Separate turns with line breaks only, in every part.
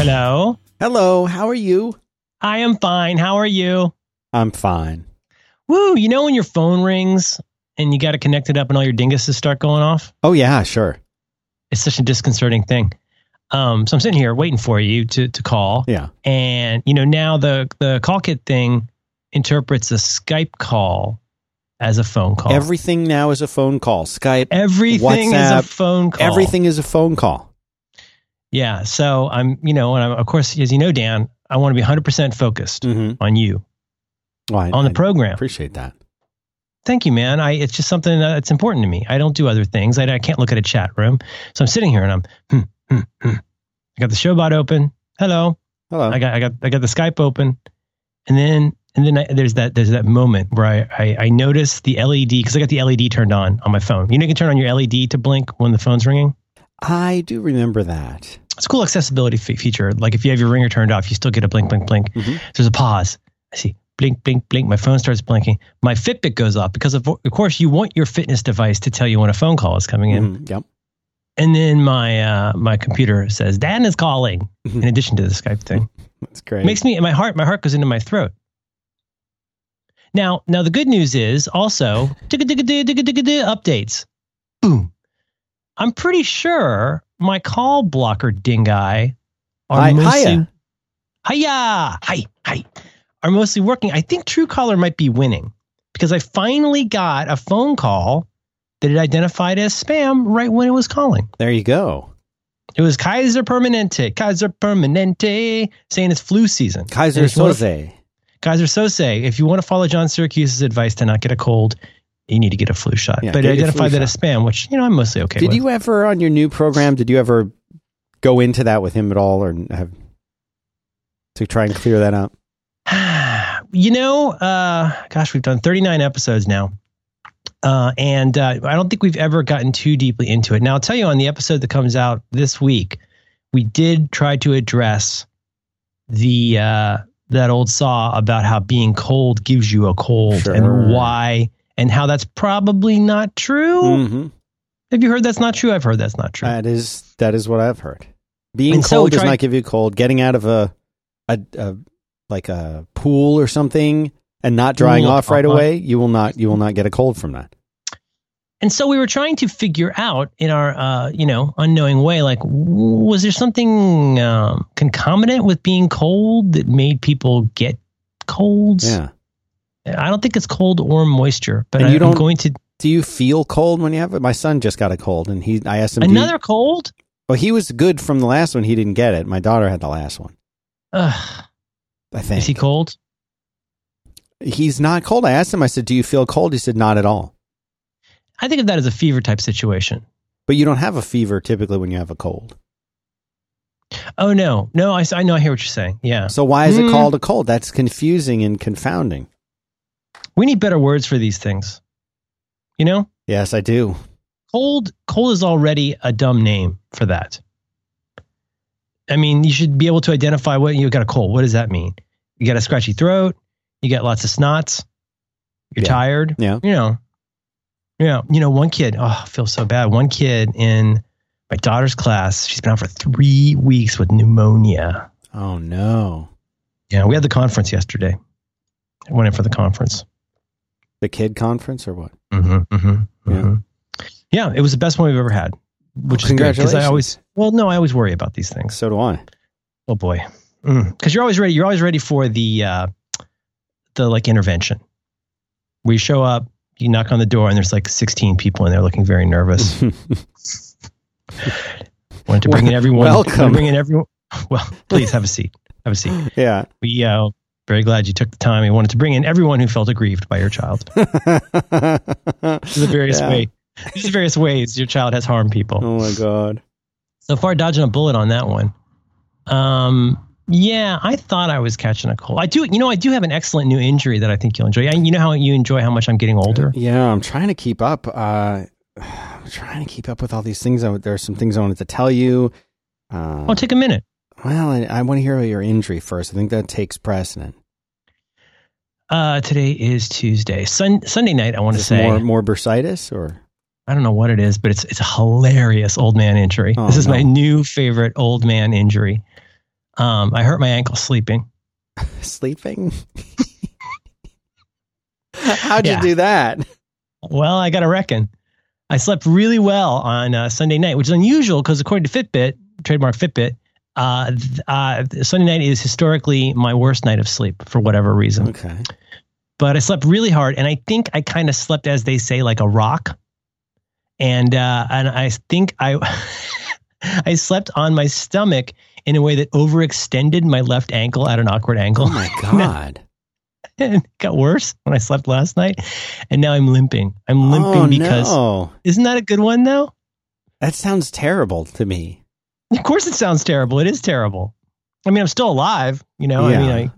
Hello.
Hello, how are you?
I am fine. How are you?
I'm fine.
Woo, you know when your phone rings and you got to connect it up and all your dinguses start going off?
Oh yeah, sure.
It's such a disconcerting thing. Um, so I'm sitting here waiting for you to, to call.
Yeah.
And, you know, now the, the call kit thing interprets a Skype call as a phone call.
Everything now is a phone call. Skype,
Everything
WhatsApp,
is a phone call.
everything is a phone call.
Yeah. So I'm, you know, and I'm, of course, as you know, Dan, I want to be 100% focused
Mm-hmm.
on you,
Well, I,
on the
I
program.
appreciate that.
Thank you, man. I it's just something that's important to me. I don't do other things. I, I can't look at a chat room. So I'm sitting here and I'm hmm, hmm, hmm. I got the showbot open. Hello.
Hello.
I got I got I got the Skype open. And then and then I, there's that there's that moment where I I, I notice the LED because I got the LED turned on on my phone. You know you can turn on your LED to blink when the phone's ringing.
I do remember that.
It's a cool accessibility fe- feature. Like if you have your ringer turned off, you still get a blink, blink, blink.
Mhm.
There's a pause. I see blink, blink, blink. My phone starts blinking. My Fitbit goes off because of, of course you want your fitness device to tell you when a phone call is coming in.
Mhm, Yep.
And then my uh, my computer says Dan is calling. In addition to the Skype thing,
That's great.
it makes me my heart my heart goes into my throat. Now now the good news is also updates. Boom. I'm pretty sure my call blocker dingai are
Hi-
mostly
hiya.
hiya hi hi are mostly working. I think Truecaller might be winning because I finally got a phone call that it identified as spam right when it was calling.
there you go.
It was Kaiser Permanente, Kaiser Permanente, saying it's flu season.
Kaiser
And if you wanna-
Soze.
Keyser Soze, if you want to follow John Siracusa's advice to not get a cold, you need to get a flu shot.
Yeah,
but it identified that as spam, which you know I'm mostly okay
Did
with.
you ever on your new program? Did you ever go into that with him at all, or have to try and clear that up?
you know, uh, gosh, we've done 39 episodes now. Uh, and uh, I don't think we've ever gotten too deeply into it. Now, I'll tell you on the episode that comes out this week, we did try to address the uh, that old saw about how being cold gives you a cold
Sure.
and why and how that's probably not true.
Mm-hmm.
Have you heard that's not true? I've heard that's not true.
That is that is what I've heard. Being
And
cold
we
does not give you cold. Getting out of a, a, a like a pool or something and not drying off right
uh-huh.
away, you will not you will not get a cold from that.
And so we were trying to figure out in our, uh, you know, unknowing way, like, w- was there something um, concomitant with being cold that made people get colds?
Yeah.
I don't think it's cold or moisture, but
And you
I'm going to
Do you feel cold when you have it? My son just got a cold, and he I asked him. do you-
another cold.
well, he was good from the last one. He didn't get it. My daughter had the last one.
Ugh,
I think
is he cold?
he's not cold. I asked him. I said, "Do you feel cold?" He said, "Not at all."
I think of that as a fever type situation.
But you don't have a fever typically when you have a cold.
Oh no, no, I, I know, I hear what you're saying. Yeah,
So why is it
Hmm.
called a cold? That's confusing and confounding.
We need better words for these things. You know,
Yes, I do.
cold cold is already a dumb name for that. I mean you should be able to identify what you got a cold. What does that mean? You got a scratchy throat. You got lots of snots. You're
Yeah.
tired.
Yeah.
you know. Yeah. You know one kid oh i feel so bad. One kid in my daughter's class she's been out for three weeks with pneumonia.
Oh no.
yeah we had the conference yesterday. I went in for the conference
The kid conference or what?
Mm-hmm, mm-hmm,
Yeah.
mm-hmm. Yeah, it was the best one we've ever had. Which
Well,
is great because I always well, no, I always worry about these things.
So do I.
Oh boy, because you're always ready. You're always ready for the uh, the like intervention. We show up, you knock on the door, and there's like 16 people in there looking very nervous. Wanted to bring in everyone.
Welcome.
Bring in everyone. Well, please have a seat. Have a seat.
yeah.
We uh, very glad you took the time. We wanted to bring in everyone who felt aggrieved by your child. There's the various
Yeah.
way. There's the various ways your child has harmed people.
Oh my god.
So far, dodging a bullet on that one. Um, yeah, I thought I was catching a cold. I do, you know, I do have an excellent new injury that I think you'll enjoy. And you know how you enjoy how much I'm getting older.
Yeah, I'm trying to keep up. Uh, I'm trying to keep up with all these things. I, there are some things I wanted to tell you. Uh,
Oh, take a minute.
well, I, I want to hear about your injury first. I think that takes precedent.
Uh, today is Tuesday. Sun, Sunday night, I want to say.
more more bursitis or
I don't know what it is, but it's it's a hilarious old man injury.
Oh,
this is my new favorite old man injury. Um, I hurt my ankle sleeping.
Sleeping? How'd
Yeah.
you do that?
Well, I got to reckon. I slept really well on uh, Sunday night, which is unusual because according to Fitbit, trademark Fitbit, uh, uh, Sunday night is historically my worst night of sleep for whatever reason.
Okay.
But I slept really hard, and I think I kind of slept, as they say, like a rock. And uh, and I think I I slept on my stomach in a way that overextended my left ankle at an awkward angle.
Oh my God.
and it got worse when I slept last night, and now I'm limping. I'm limping
oh,
because
no.
isn't that a good one though?
That sounds terrible to me.
Of course, it sounds terrible. It is terrible. I mean, I'm still alive, you know. I
Yeah.
mean, I,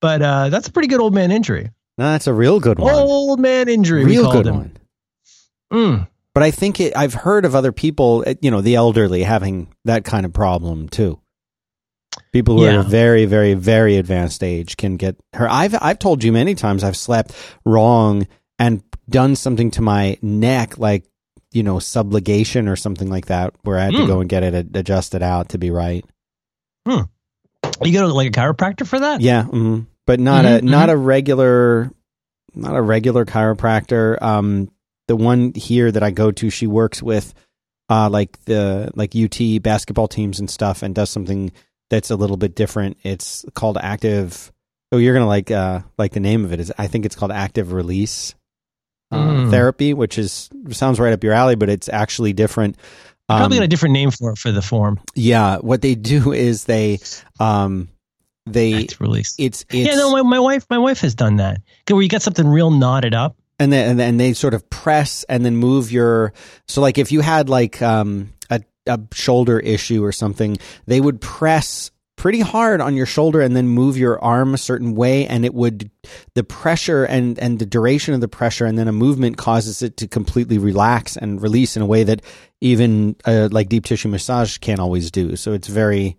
but uh, that's a pretty good old man injury.
No, that's a real good one.
Old man injury.
real good
him.
one.
Mm.
But I think it, I've heard of other people, uh, you know, the elderly having that kind of problem too. People who are
Yeah.
very, very, very advanced age can get her. I've I've told you many times I've slept wrong and done something to my neck, like you know, subligation or something like that, where I had to
Mm.
go and get it adjusted out to be right.
You go to like a chiropractor for that?
Yeah, mhm. but not
Mhm,
a not a regular, not a regular chiropractor. Um, the one here that I go to, she works with, uh, like the like UT basketball teams and stuff, and does something that's a little bit different. It's called active. Oh, you're gonna like uh like the name of it is. I think it's called active release uh,
Mm.
therapy, which is sounds right up your alley, but it's actually different.
Probably
Um,
got a different name for it for the form.
yeah, what they do is they um they
It's released.
it's it's
yeah, no, my, my wife, my wife has done that. Where you got something real knotted up.
and then and then they sort of press and then move your so like if you had like um a, a shoulder issue or something they would press pretty hard on your shoulder and then move your arm a certain way and it would the pressure and and the duration of the pressure and then a movement causes it to completely relax and release in a way that even uh, like deep tissue massage can't always do so it's very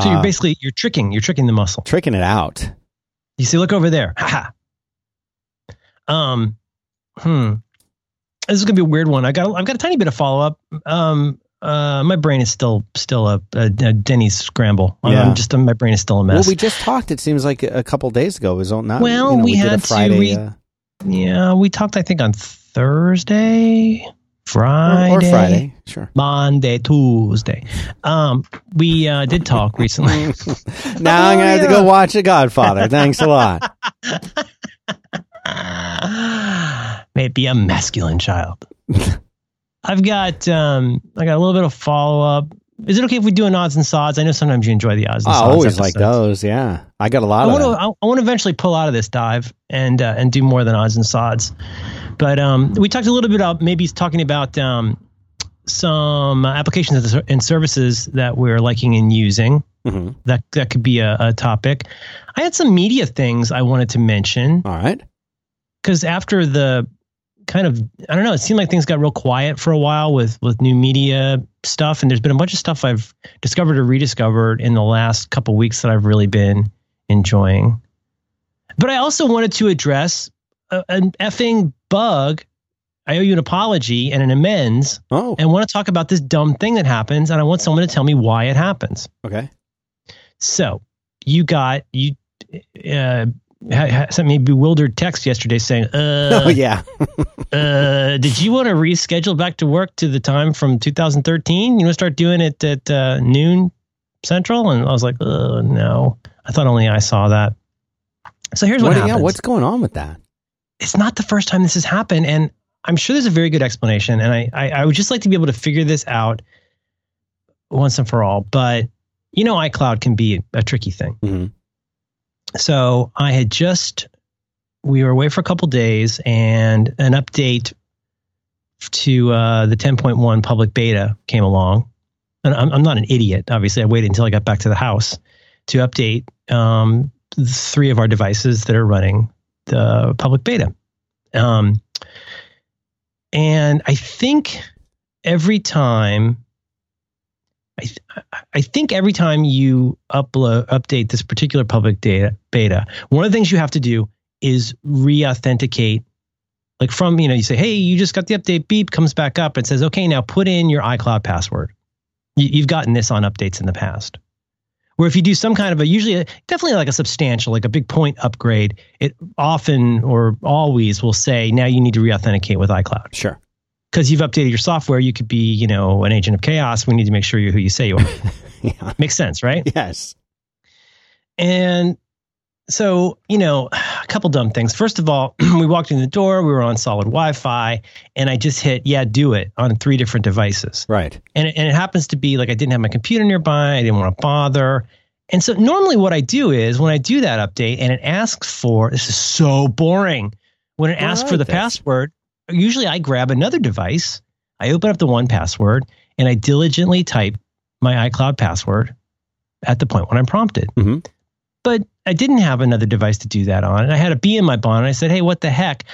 So you're
uh,
basically you're tricking, you're tricking the muscle.
tricking it out
You see look over there. Ha ha. Um, hmm. This is gonna be a weird one. I got I've got a tiny bit of follow up. Um, uh, my brain is still still a, a, a Denny's scramble.
Yeah.
I'm just my brain is still a mess.
well we just talked it seems like a couple days ago it was on not
Well,
you know,
we
did a
had to
Friday, uh,
yeah, we talked I think on Thursday, Friday,
or Friday, sure.
Monday, Tuesday. Um, we uh, did talk recently.
now I'm gonna have to go watch The Godfather. Thanks a lot.
Maybe a masculine child. I've got um I got a little bit of follow up. Is it okay if we do an odds and sods? I know sometimes you enjoy the odds and
I
sods.
always like
episodes.
those. Yeah, I got a
I
lot
want
of
to. I, I want to eventually pull out of this dive and uh, and do more than odds and sods. But um, we talked a little bit about maybe talking about um, some applications and services that we're liking and using.
Mhm.
That that could be a, a topic. I had some media things I wanted to mention
All right.
because after the kind of I don't know, it seemed like things got real quiet for a while with with new media stuff, and there's been a bunch of stuff I've discovered or rediscovered in the last couple weeks that I've really been enjoying. But I also wanted to address a, an effing bug. I owe you an apology and an amends,
Oh,
and want to talk about this dumb thing that happens, and I want someone to tell me why it happens.
okay.
So you got you uh, sent me a bewildered text yesterday saying, uh,
oh yeah.
uh, did you want to reschedule back to work to the time from 2013? You want to start doing it at uh, noon central? And I was like, uh, no. I thought only I saw that. So here's what,
What,
happens.
yeah. What's going on with that?
it's not the first time this has happened, and I'm sure there's a very good explanation. And I, I, I would just like to be able to figure this out once and for all. But you know, iCloud can be a tricky thing.
hmm
So I had just we were away for a couple days, and an update to uh, the 10.1 public beta came along. And I'm, I'm not an idiot. Obviously, I waited until I got back to the house to update um, three of our devices that are running the public beta. Um, and I think every time I, th- I think every time you upload update this particular public data beta, one of the things you have to do is re-authenticate. Like from you know, you say, "Hey, you just got the update." Beep comes back up and says, "Okay, now put in your iCloud password." You, you've gotten this on updates in the past. Where if you do some kind of a usually a, definitely like a substantial, like a big point upgrade, it often or always will say now you need to re-authenticate with iCloud
Sure.
Because you've updated your software. You could be you know an agent of chaos. We need to make sure you're who you say you are.
Yeah.
Makes sense, right?
Yes.
And so, you know, a couple dumb things. First of all, we walked in the door, we were on solid Wi Fi, and I just hit, yeah, do it on three different devices.
Right.
And it, and it happens to be like I didn't have my computer nearby, I didn't want to bother. And so, normally, what I do is when I do that update and it asks for this is so boring. When it asks for the password, usually I grab another device, I open up the one password, and I diligently type my iCloud password at the point when I'm prompted
Mhm.
but I didn't have another device to do that on. And I had a bee in my bonnet. I said, hey, what the heck?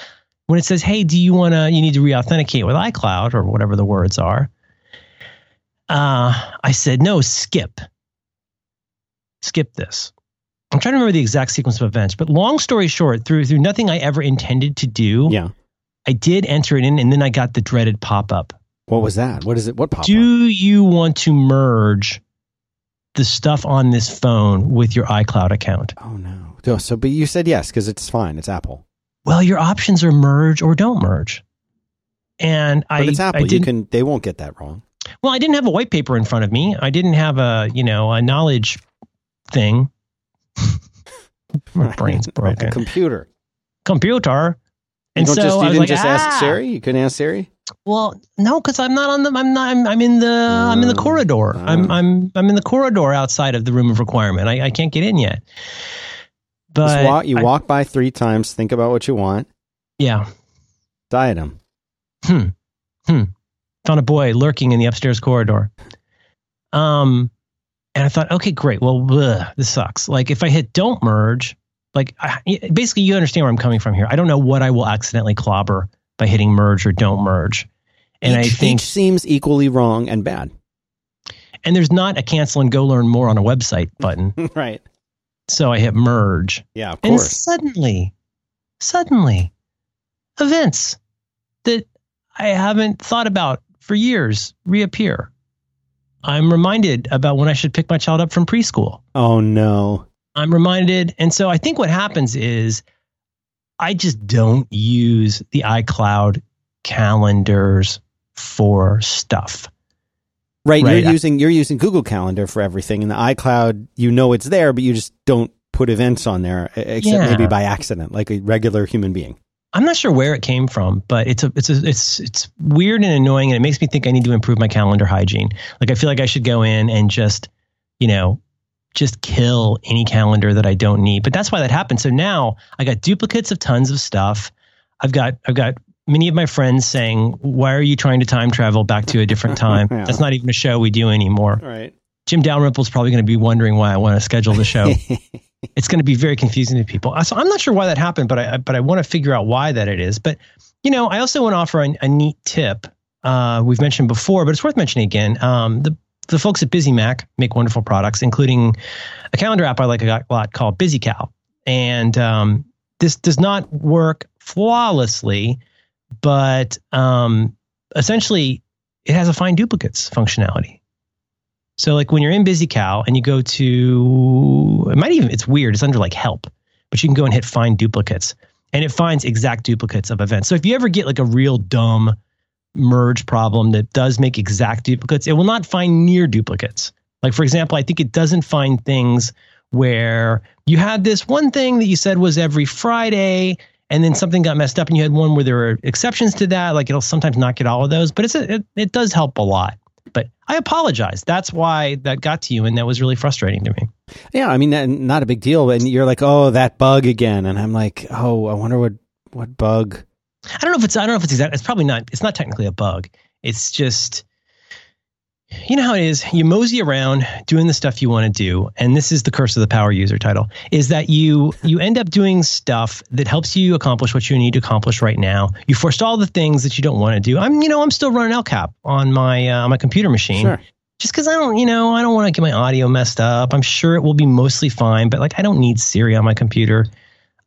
When it says, hey, do you want to, you need to re authenticate with iCloud or whatever the words are. Uh, I said, no, skip. Skip this. I'm trying to remember the exact sequence of events, but long story short, through through nothing I ever intended to do,
Yeah.
I did enter it in, and then I got the dreaded pop up.
What was that? What is it? What pop up?
Do you want to merge the stuff on this phone with your iCloud account?
Oh no. So, so but you said yes because it's fine. It's Apple.
well, your options are merge or don't merge. And
But
I,
it's Apple.
I
you can. They won't get that wrong.
well, I didn't have a white paper in front of me. I didn't have a, you know, a knowledge thing. My brain's
A
broken.
computer.
Computer.
You
And
don't
so
just. You
I
didn't
like,
just
ah!
ask Siri. You couldn't ask Siri.
Well, no, because I'm not on the. I'm not. I'm, I'm in the. I'm in the
Oh.
corridor. I'm.
Oh.
I'm. I'm in the corridor outside of the room of requirement. I, I can't get in yet. But
walk. You
I-
walk by three times. Think about what you want.
yeah.
Diet them.
Hmm. Hmm. Found a boy lurking in the upstairs corridor. Um, and I thought, okay, great. Well, bleh, this sucks. Like if I hit don't merge, like I, basically you understand where I'm coming from here. I don't know what I will accidentally clobber by hitting merge or don't merge. And
each,
I think,
each seems equally wrong and bad.
and there's not a cancel and go learn more on a website button.
right.
so I hit merge.
Yeah. Of
And
course.
suddenly, suddenly, events that I haven't thought about for years reappear. I'm reminded about when I should pick my child up from preschool.
Oh no.
I'm reminded. And so I think what happens is I just don't use the iCloud calendars for stuff.
Right.
Right.
You're using you're using Google Calendar for everything, and the iCloud. You know it's there, but you just don't put events on there, except
Yeah.
maybe by accident, like a regular human being.
I'm not sure where it came from, but it's a it's a it's it's weird and annoying, and it makes me think I need to improve my calendar hygiene. Like I feel like I should go in and just, you know, just kill any calendar that I don't need. But that's why that happened. So now I got duplicates of tons of stuff. I've got I've got many of my friends saying, "Why are you trying to time travel back to a different time?
Yeah.
That's not even a show we do anymore."
Right.
Jim Dalrymple's probably going to be wondering why I want to schedule the show it's going to be very confusing to people. So I'm not sure why that happened, but I but I want to figure out why that it is. But you know, I also want to offer a, a neat tip. Uh, we've mentioned before, but it's worth mentioning again. Um, the the folks at BusyMac make wonderful products, including a calendar app I like a lot called Busy BusyCal. And um, this does not work flawlessly, but um, essentially it has a find duplicates functionality. So like when you're in Busy BusyCal and you go to it might even it's weird, it's under like help, but you can go and hit find duplicates and it finds exact duplicates of events. So if you ever get like a real dumb merge problem that does make exact duplicates, it will not find near duplicates. Like for example, I think it doesn't find things where you had this one thing that you said was every Friday and then something got messed up and you had one where there were exceptions to that like it'll sometimes not get all of those but it's a, it, it does help a lot but i apologize that's why that got to you and that was really frustrating to me
Yeah, I mean, not a big deal. And you're like, oh, that bug again, and I'm like, oh, I wonder what what bug.
I don't know if it's i don't know if it's exact it's probably not it's not technically a bug it's just you know how it is you mosey around doing the stuff you want to do and this is the curse of the power user title is that you you end up doing stuff that helps you accomplish what you need to accomplish right now you forestall the things that you don't want to do i'm you know i'm still running El Cap on my uh, on my computer machine
Sure.
just because I don't, you know, I don't want to get my audio messed up. I'm sure it will be mostly fine, but like I don't need Siri on my computer.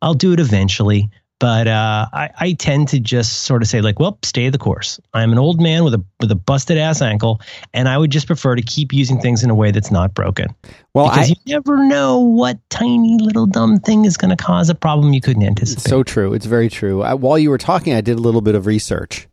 I'll do it eventually. But uh, I, I tend to just sort of say like, well, stay the course. I'm an old man with a with a busted ass ankle, and I would just prefer to keep using things in a way that's not broken.
Well,
because
I,
you never know what tiny little dumb thing is going to cause a problem you couldn't anticipate.
So true. It's very true. I, while you were talking, I did a little bit of research,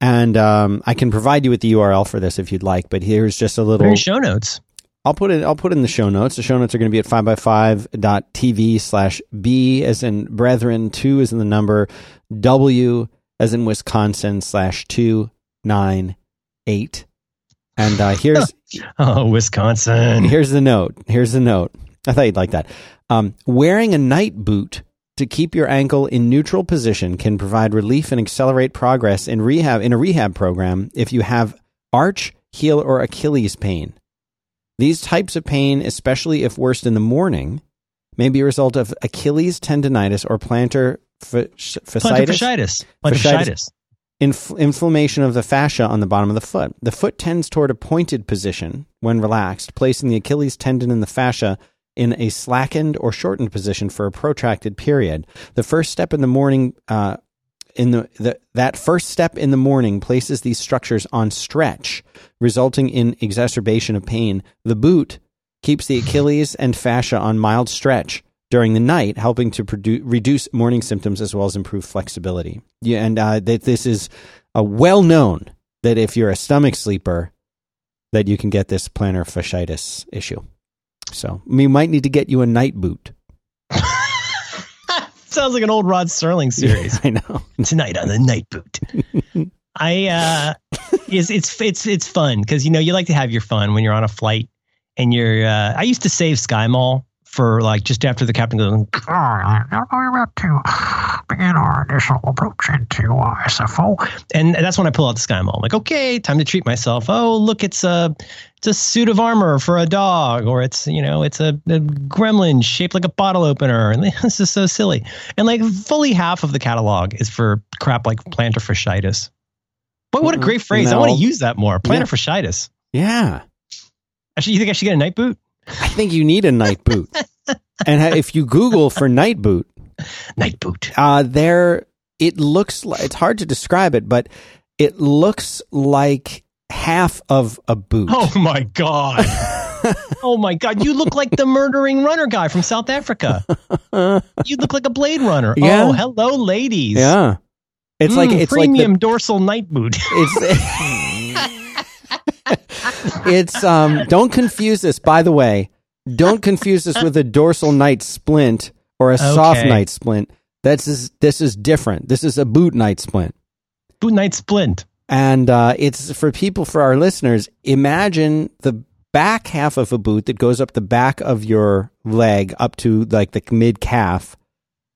and um, I can provide you with the URL for this if you'd like. But here's just a little.
show notes.
I'll put it. I'll put it in the show notes. The show notes are going to be at five by five dot tv slash b as in brethren, two is in the number, w as in Wisconsin slash two nine eight. And uh, here's
Oh, Wisconsin.
here's the note. Here's the note. I thought you'd like that. Um, wearing a night boot to keep your ankle in neutral position can provide relief and accelerate progress in rehab in a rehab program if you have arch, heel, or Achilles pain. These types of pain, especially if worst in the morning, may be a result of Achilles tendonitis or plantar fasciitis,
Plantar fasciitis. Plantar
Fasciitis.
fasciitis.
Inf- inflammation of the fascia on the bottom of the foot. The foot tends toward a pointed position when relaxed, placing the Achilles tendon in the fascia in a slackened or shortened position for a protracted period. The first step in the morning, uh, in the, the that first step in the morning places these structures on stretch, resulting in exacerbation of pain. The boot keeps the Achilles and fascia on mild stretch during the night, helping to produ- reduce morning symptoms as well as improve flexibility. Yeah, and uh, that this is a well known that if you're a stomach sleeper, that you can get this plantar fasciitis issue. So we might need to get you a night boot.
Sounds like an old Rod Serling series.
I know.
Tonight on the night boot. I uh is it's it's it's fun because you know you like to have your fun when you're on a flight and you're uh I used to save SkyMall for like just after the captain goes
now we're about to begin our initial approach into uh, SFO.
and that's when I pull out the SkyMall. I'm like, okay, time to treat myself. Oh, look, it's a it's a suit of armor for a dog, or it's you know, it's a, a gremlin shaped like a bottle opener, and this is so silly. And like, fully half of the catalog is for crap like plantar fasciitis. Boy, what a great phrase! I want to use that more. Plantar
Yeah.
fasciitis.
Yeah.
Actually, you think I should get a night boot?
I think you need a night boot. and if you Google for night boot,
Night boot.
uh, there it looks like it's hard to describe it, but it looks like half of a boot.
Oh my god. oh my god, you look like the murdering runner guy from South Africa. You look like a Blade Runner.
Yeah.
Oh, hello, ladies.
yeah. It's like
Mm,
it's like
premium
the,
dorsal night boot.
it's it's um don't confuse this by the way. Don't confuse this with a dorsal night splint or a soft night splint. This is this is different. This is a boot night splint.
boot night splint.
And uh, it's for people, for our listeners, imagine the back half of a boot that goes up the back of your leg up to like the mid calf,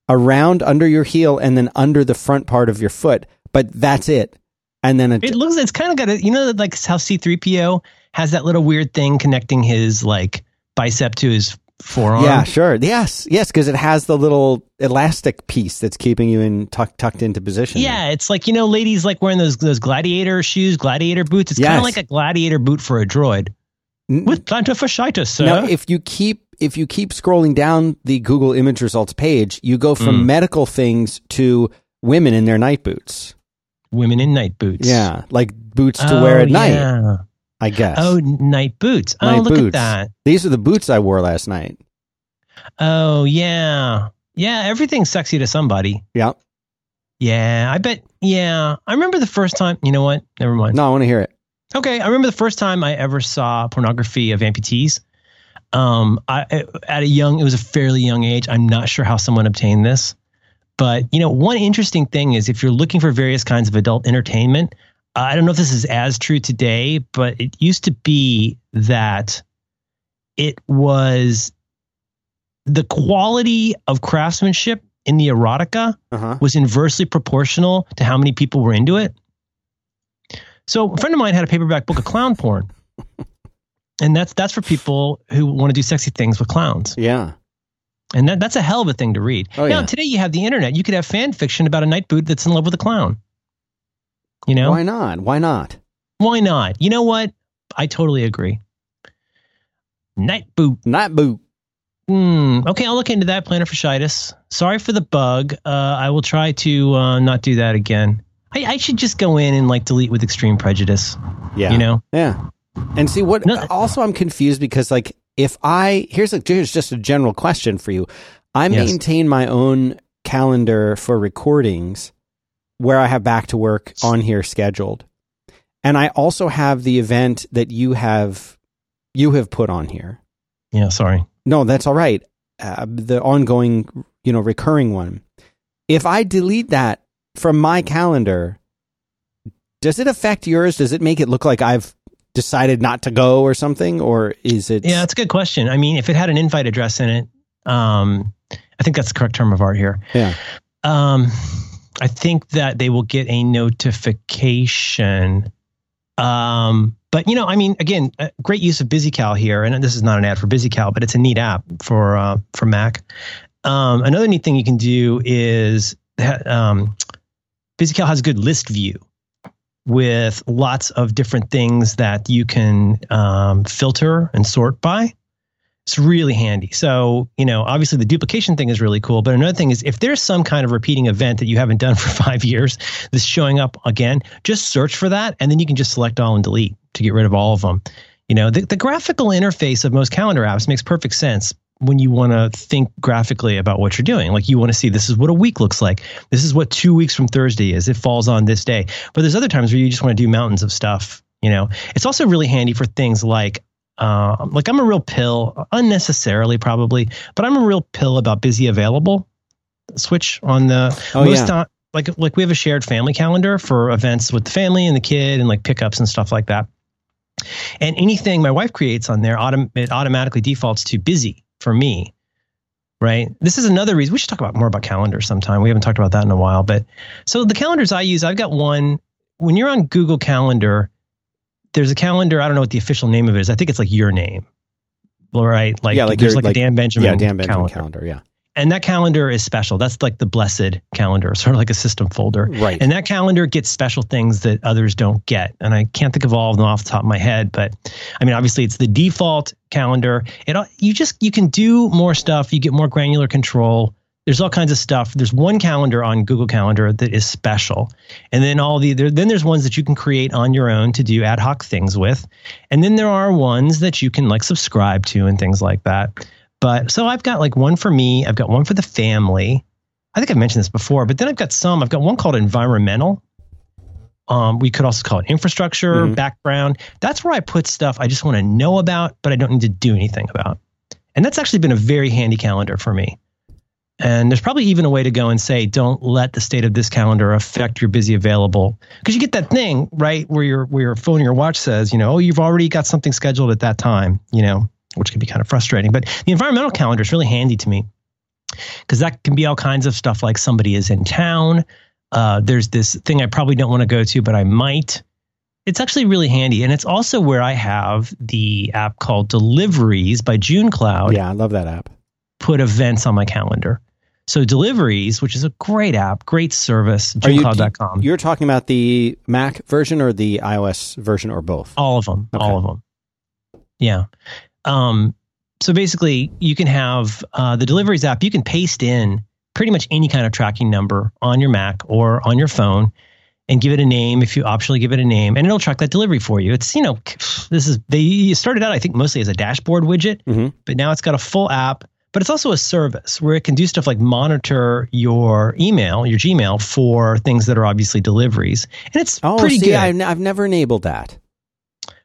around under your heel, and then under the front part of your foot. But that's it. And then a,
It looks it's kind of got a you know like how C3PO has that little weird thing connecting his like bicep to his forearm.
yeah, sure, yes, yes, because it has the little elastic piece that's keeping you in tuck, tucked into position.
Yeah, it's like you know, ladies like wearing those those gladiator shoes, gladiator boots. It's kind of like a gladiator boot for a droid
N-
with plantar fasciitis, sir.
Now, if you keep if you keep scrolling down the Google image results page, you go from
Mm.
medical things to women in their night boots.
Women in night boots.
Yeah, like boots to
Oh,
wear at night,
yeah.
I guess.
Oh, night boots. Oh,
Night
look at that.
These are the boots I wore last night.
Oh, yeah. Yeah, everything's sexy to somebody.
Yeah.
Yeah, I bet. Yeah, I remember the first time. You know what? Never mind.
No, I want to hear it.
Okay, I remember the first time I ever saw pornography of amputees. Um, I at a young, it was a fairly young age. I'm not sure how someone obtained this, but you know, one interesting thing is if you're looking for various kinds of adult entertainment, uh, I don't know if this is as true today, but it used to be that it was the quality of craftsmanship in the erotica
Uh huh.
was inversely proportional to how many people were into it. So a friend of mine had a paperback book of clown porn. And that's that's for people who want to do sexy things with clowns.
Yeah.
And that, that's a hell of a thing to read.
Oh,
now,
yeah.
today you have the internet. You could have fan fiction about a night boot that's in love with a clown. You know?
Why not? Why not?
Why not? You know what? I totally agree. Night boot.
Night boot.
Hmm. Okay, I'll look into that plantar fasciitis. Sorry for the bug. Uh, I will try to uh, not do that again. I, I should just go in and like delete with extreme prejudice.
Yeah.
You know.
Yeah. And see what
No.
also I'm confused because like if I here's a here's just a general question for you. I
Yes.
maintain my own calendar for recordings where I have back to work on here scheduled. And I also have the event that you have you have put on here.
Yeah. Sorry.
No, that's all right. Uh, the ongoing, you know, recurring one. If I delete that from my calendar, does it affect yours? Does it make it look like I've decided not to go or something, or is it?
Yeah, that's a good question. I mean, if it had an invite address in it, um, I think that's the correct term of art here.
Yeah.
Um, I think that they will get a notification. Um, but you know, I mean, again, great use of BusyCal here, and this is not an ad for BusyCal, but it's a neat app for uh, for Mac. Um, another neat thing you can do is um, BusyCal has a good list view with lots of different things that you can um, filter and sort by. It's really handy. So, you know, obviously the duplication thing is really cool. But another thing is if there's some kind of repeating event that you haven't done for five years that's showing up again, just search for that and then you can just select all and delete to get rid of all of them. You know, the, the graphical interface of most calendar apps makes perfect sense when you want to think graphically about what you're doing. Like you want to see this is what a week looks like. This is what two weeks from Thursday is. It falls on this day. But there's other times where you just want to do mountains of stuff. You know, it's also really handy for things like uh, like I'm a real pill, unnecessarily probably, but I'm a real pill about busy available switch on the
Oh,
most
yeah.
time. Like like we have a shared family calendar for events with the family and the kid and like pickups and stuff like that. And anything my wife creates on there, autom- it automatically defaults to busy for me. Right. This is another reason we should talk about more about calendars sometime. We haven't talked about that in a while. But so the calendars I use, I've got one. When you're on Google Calendar, there's a calendar. I don't know what the official name of it is. I think it's like your name. All right. Like,
Yeah, like
there's
your-
like,
like-
a Dan Benjamin,
yeah, Dan Benjamin
calendar.
calendar. Yeah.
And that calendar is special. That's like the blessed calendar, sort of like a system folder.
Right.
And that calendar gets special things that others don't get. And I can't think of all of them off the top of my head, but I mean, obviously it's the default calendar. It you just you can do more stuff. You get more granular control. There's all kinds of stuff. There's one calendar on Google Calendar that is special, and then all the there, then there's ones that you can create on your own to do ad hoc things with, and then there are ones that you can like subscribe to and things like that. But so I've got like one for me. I've got one for the family. I think I've mentioned this before, but then I've got some. I've got one called environmental. Um, we could also call it infrastructure,
Mhm.
background. That's where I put stuff I just want to know about, but I don't need to do anything about. And that's actually been a very handy calendar for me. And there's probably even a way to go and say, don't let the state of this calendar affect your busy available. Because you get that thing, right, where your where your phone or your watch says, you know, oh, you've already got something scheduled at that time, you know, which can be kind of frustrating. But the environmental calendar is really handy to me because that can be all kinds of stuff like somebody is in town. Uh, there's this thing I probably don't want to go to, but I might. It's actually really handy. And it's also where I have the app called Deliveries by Junecloud
Yeah, I love that app.
put events on my calendar. So Deliveries, which is a great app, great service,
Are you-. You're talking about the Mac version or the iOS version or both?
All of them.
Okay.
All of them. Yeah. Um, so basically, you can have uh, the deliveries app. You can paste in pretty much any kind of tracking number on your Mac or on your phone, and give it a name. If you optionally give it a name, and it'll track that delivery for you. It's you know, this is they started out I think mostly as a dashboard widget,
Mhm.
but now it's got a full app. But it's also a service where it can do stuff like monitor your email, your Gmail for things that are obviously deliveries, and it's
Oh,
pretty
see,
good.
I've, I've never enabled that.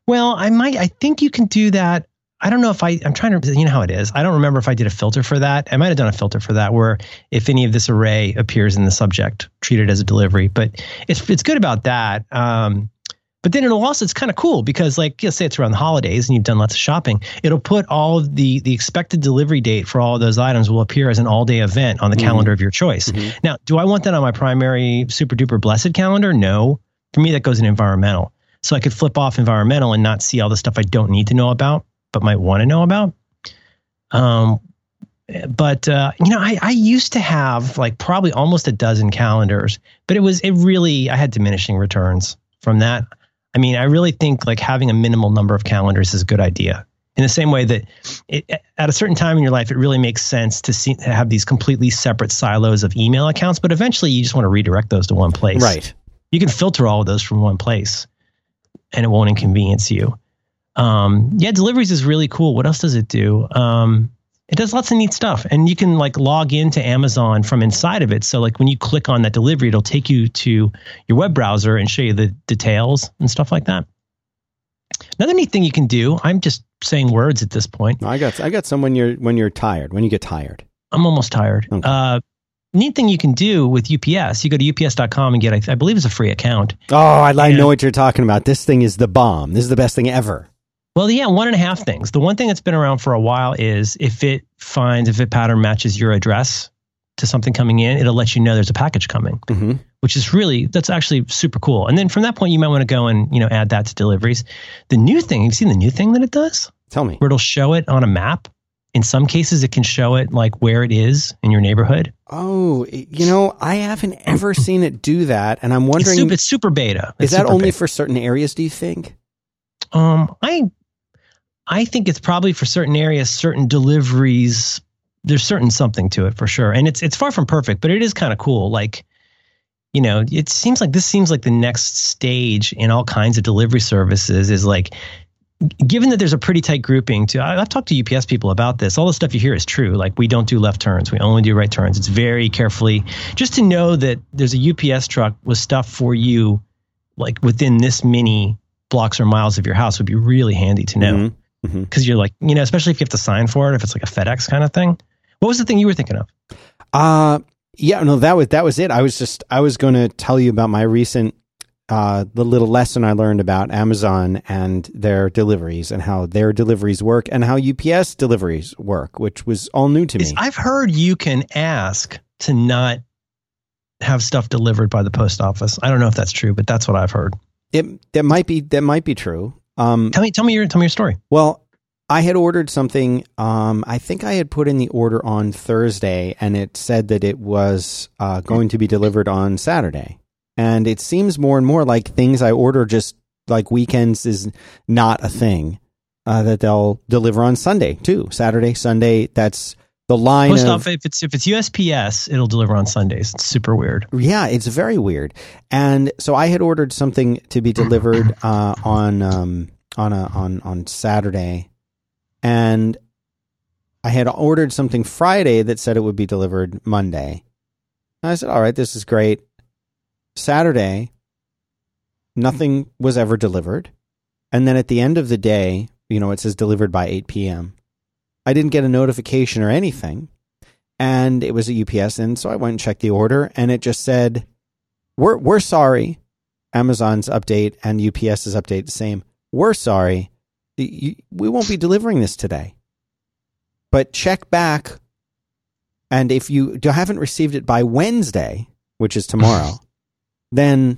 Well, I might. I think you can do that. I don't know if I. I'm trying to. You know how it is. I don't remember if I did a filter for that. I might have done a filter for that, where if any of this array appears in the subject, treat it as a delivery. But it's it's good about that. Um, but then it'll also it's kind of cool because like let's say it's around the holidays and you've done lots of shopping, it'll put all of the the expected delivery date for all of those items will appear as an all day event on the
Mhm.
calendar of your choice.
Mhm.
Now, do I want that on my primary super duper blessed calendar? No. For me, that goes in environmental. So I could flip off environmental and not see all the stuff I don't need to know about, but might want to know about. Um, but uh, you know, I, I used to have like probably almost a dozen calendars, but it was it really I had diminishing returns from that. I mean, I really think like having a minimal number of calendars is a good idea. In the same way that it, at a certain time in your life, it really makes sense to, see, to have these completely separate silos of email accounts, but eventually you just want to redirect those to one place.
Right.
You can filter all of those from one place and it won't inconvenience you. Um, yeah, deliveries is really cool. What else does it do? Um, it does lots of neat stuff and you can like log into amazon from inside of it so like when you click on that delivery it'll take you to your web browser and show you the details and stuff like that another neat thing you can do i'm just saying words at this point
I got I got some when you're when you're tired when you get tired.
i'm almost tired
Okay.
uh, neat thing you can do with ups you go to ups.com and get I, I believe it's a free account
Oh, I, I know what you're talking about. This thing is the bomb. This is the best thing ever.
Well, yeah, one and a half things. The one thing that's been around for a while is if it finds, if it pattern matches your address to something coming in, it'll let you know there's a package coming,
hmm
which is really, that's actually super cool. And then from that point, you might want to go and, you know, add that to deliveries. The new thing, you've you seen the new thing that it does?
Tell me.
Where it'll show it on a map. In some cases, it can show it like where it is in your neighborhood.
Oh, you know, I haven't ever seen it do that, and I'm
It's
wondering
super, it's super beta.
is that only
beta.
for certain areas? Do you think?
Um, I I think it's probably for certain areas, certain deliveries. There's certain something to it for sure, and it's it's far from perfect, but it is kind of cool. Like, you know, it seems like this seems like the next stage in all kinds of delivery services is like. Given that there's a pretty tight grouping, to I- I've talked to UPS people about this. All the stuff you hear is true. Like we don't do left turns, we only do right turns. It's very carefully just to know that there's a UPS truck with stuff for you, like within this many blocks or miles of your house would be really handy to know
Mhm.
Because you're like, you know, especially if you have to sign for it, if it's like a FedEx kind of thing. What was the thing you were thinking of?
Uh yeah, no, that was that was it. I was just I was going to tell you about my recent uh the little lesson I learned about Amazon and their deliveries and how their deliveries work and how UPS deliveries work, which was all new to me.
I've heard you can ask to not have stuff delivered by the post office. I don't know if that's true, but that's what I've heard.
it that might be that might be true. Um
Tell me, tell me your, tell me your story.
Well, I had ordered something. Um, I think I had put in the order on Thursday, and it said that it was uh, going to be delivered on Saturday. And it seems more and more like things I order just like weekends is not a thing. Uh, that they'll deliver on Sunday too, Saturday, Sunday. That's the line
Post
of
if it's if it's USPS, it'll deliver on Sundays. It's super weird.
Yeah, it's very weird. And so I had ordered something to be delivered uh, on um, on a, on on Saturday, and I had ordered something Friday that said it would be delivered Monday. And I said, "All right, this is great." Saturday, nothing was ever delivered, and then at the end of the day, you know, it says delivered by eight p.m. I didn't get a notification or anything and it was a UPS, and so I went and checked the order, and it just said, "We're we're sorry." Amazon's update and UPS's update the same. We're sorry. We won't be delivering this today. But check back, and if you haven't received it by Wednesday, which is tomorrow, then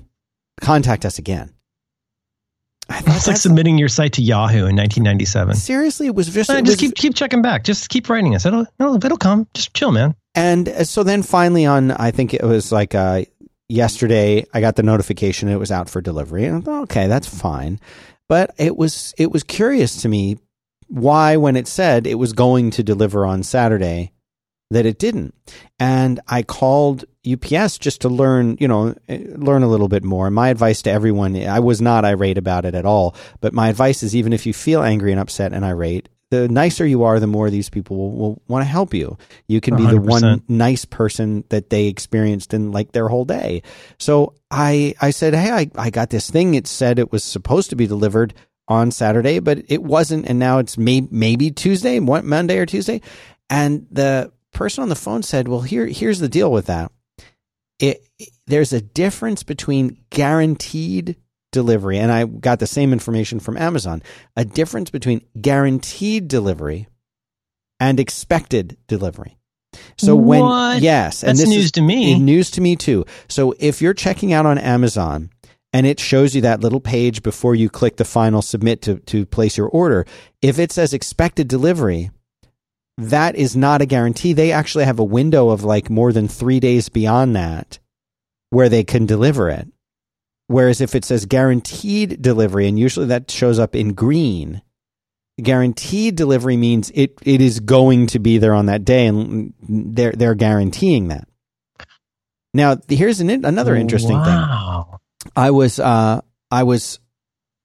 contact us again. I thought
It's like submitting your site to Yahoo in 1997.
seriously, it was just,
Uh,
it
just
was-
keep keep checking back. Just keep writing us. It'll it'll, it'll come. Just chill, man.
And uh, so then finally on, I think it was like uh, yesterday, I got the notification it was out for delivery, and I thought, okay, that's fine. But it was it was curious to me why, when it said it was going to deliver on Saturday, that it didn't. And I called UPS just to learn, you know, eh, learn a little bit more. My advice to everyone, I was not irate about it at all, but my advice is even if you feel angry and upset and irate, the nicer you are, the more these people will, will want to help you. You can be the one nice person that they experienced in like their whole day. So I, I said, Hey, I, I got this thing. It said it was supposed to be delivered on Saturday, but it wasn't. And now it's may, maybe Tuesday, what, Monday or Tuesday. And the person on the phone said, well, here, here's the deal with that. It, there's a difference between guaranteed delivery, and I got the same information from Amazon. A difference between guaranteed delivery and expected delivery. So when
What?
yes, and
That's
this
news
is
to me.
news to me too. So if you're checking out on Amazon and it shows you that little page before you click the final submit to to place your order, if it says expected delivery, that is not a guarantee. They actually have a window of like more than 3 days beyond that where they can deliver it. Whereas if it says guaranteed delivery and usually that shows up in green, guaranteed delivery means it it is going to be there on that day, and they're they're guaranteeing that. Now, here's an, another interesting thing.
wow.
I was uh, I was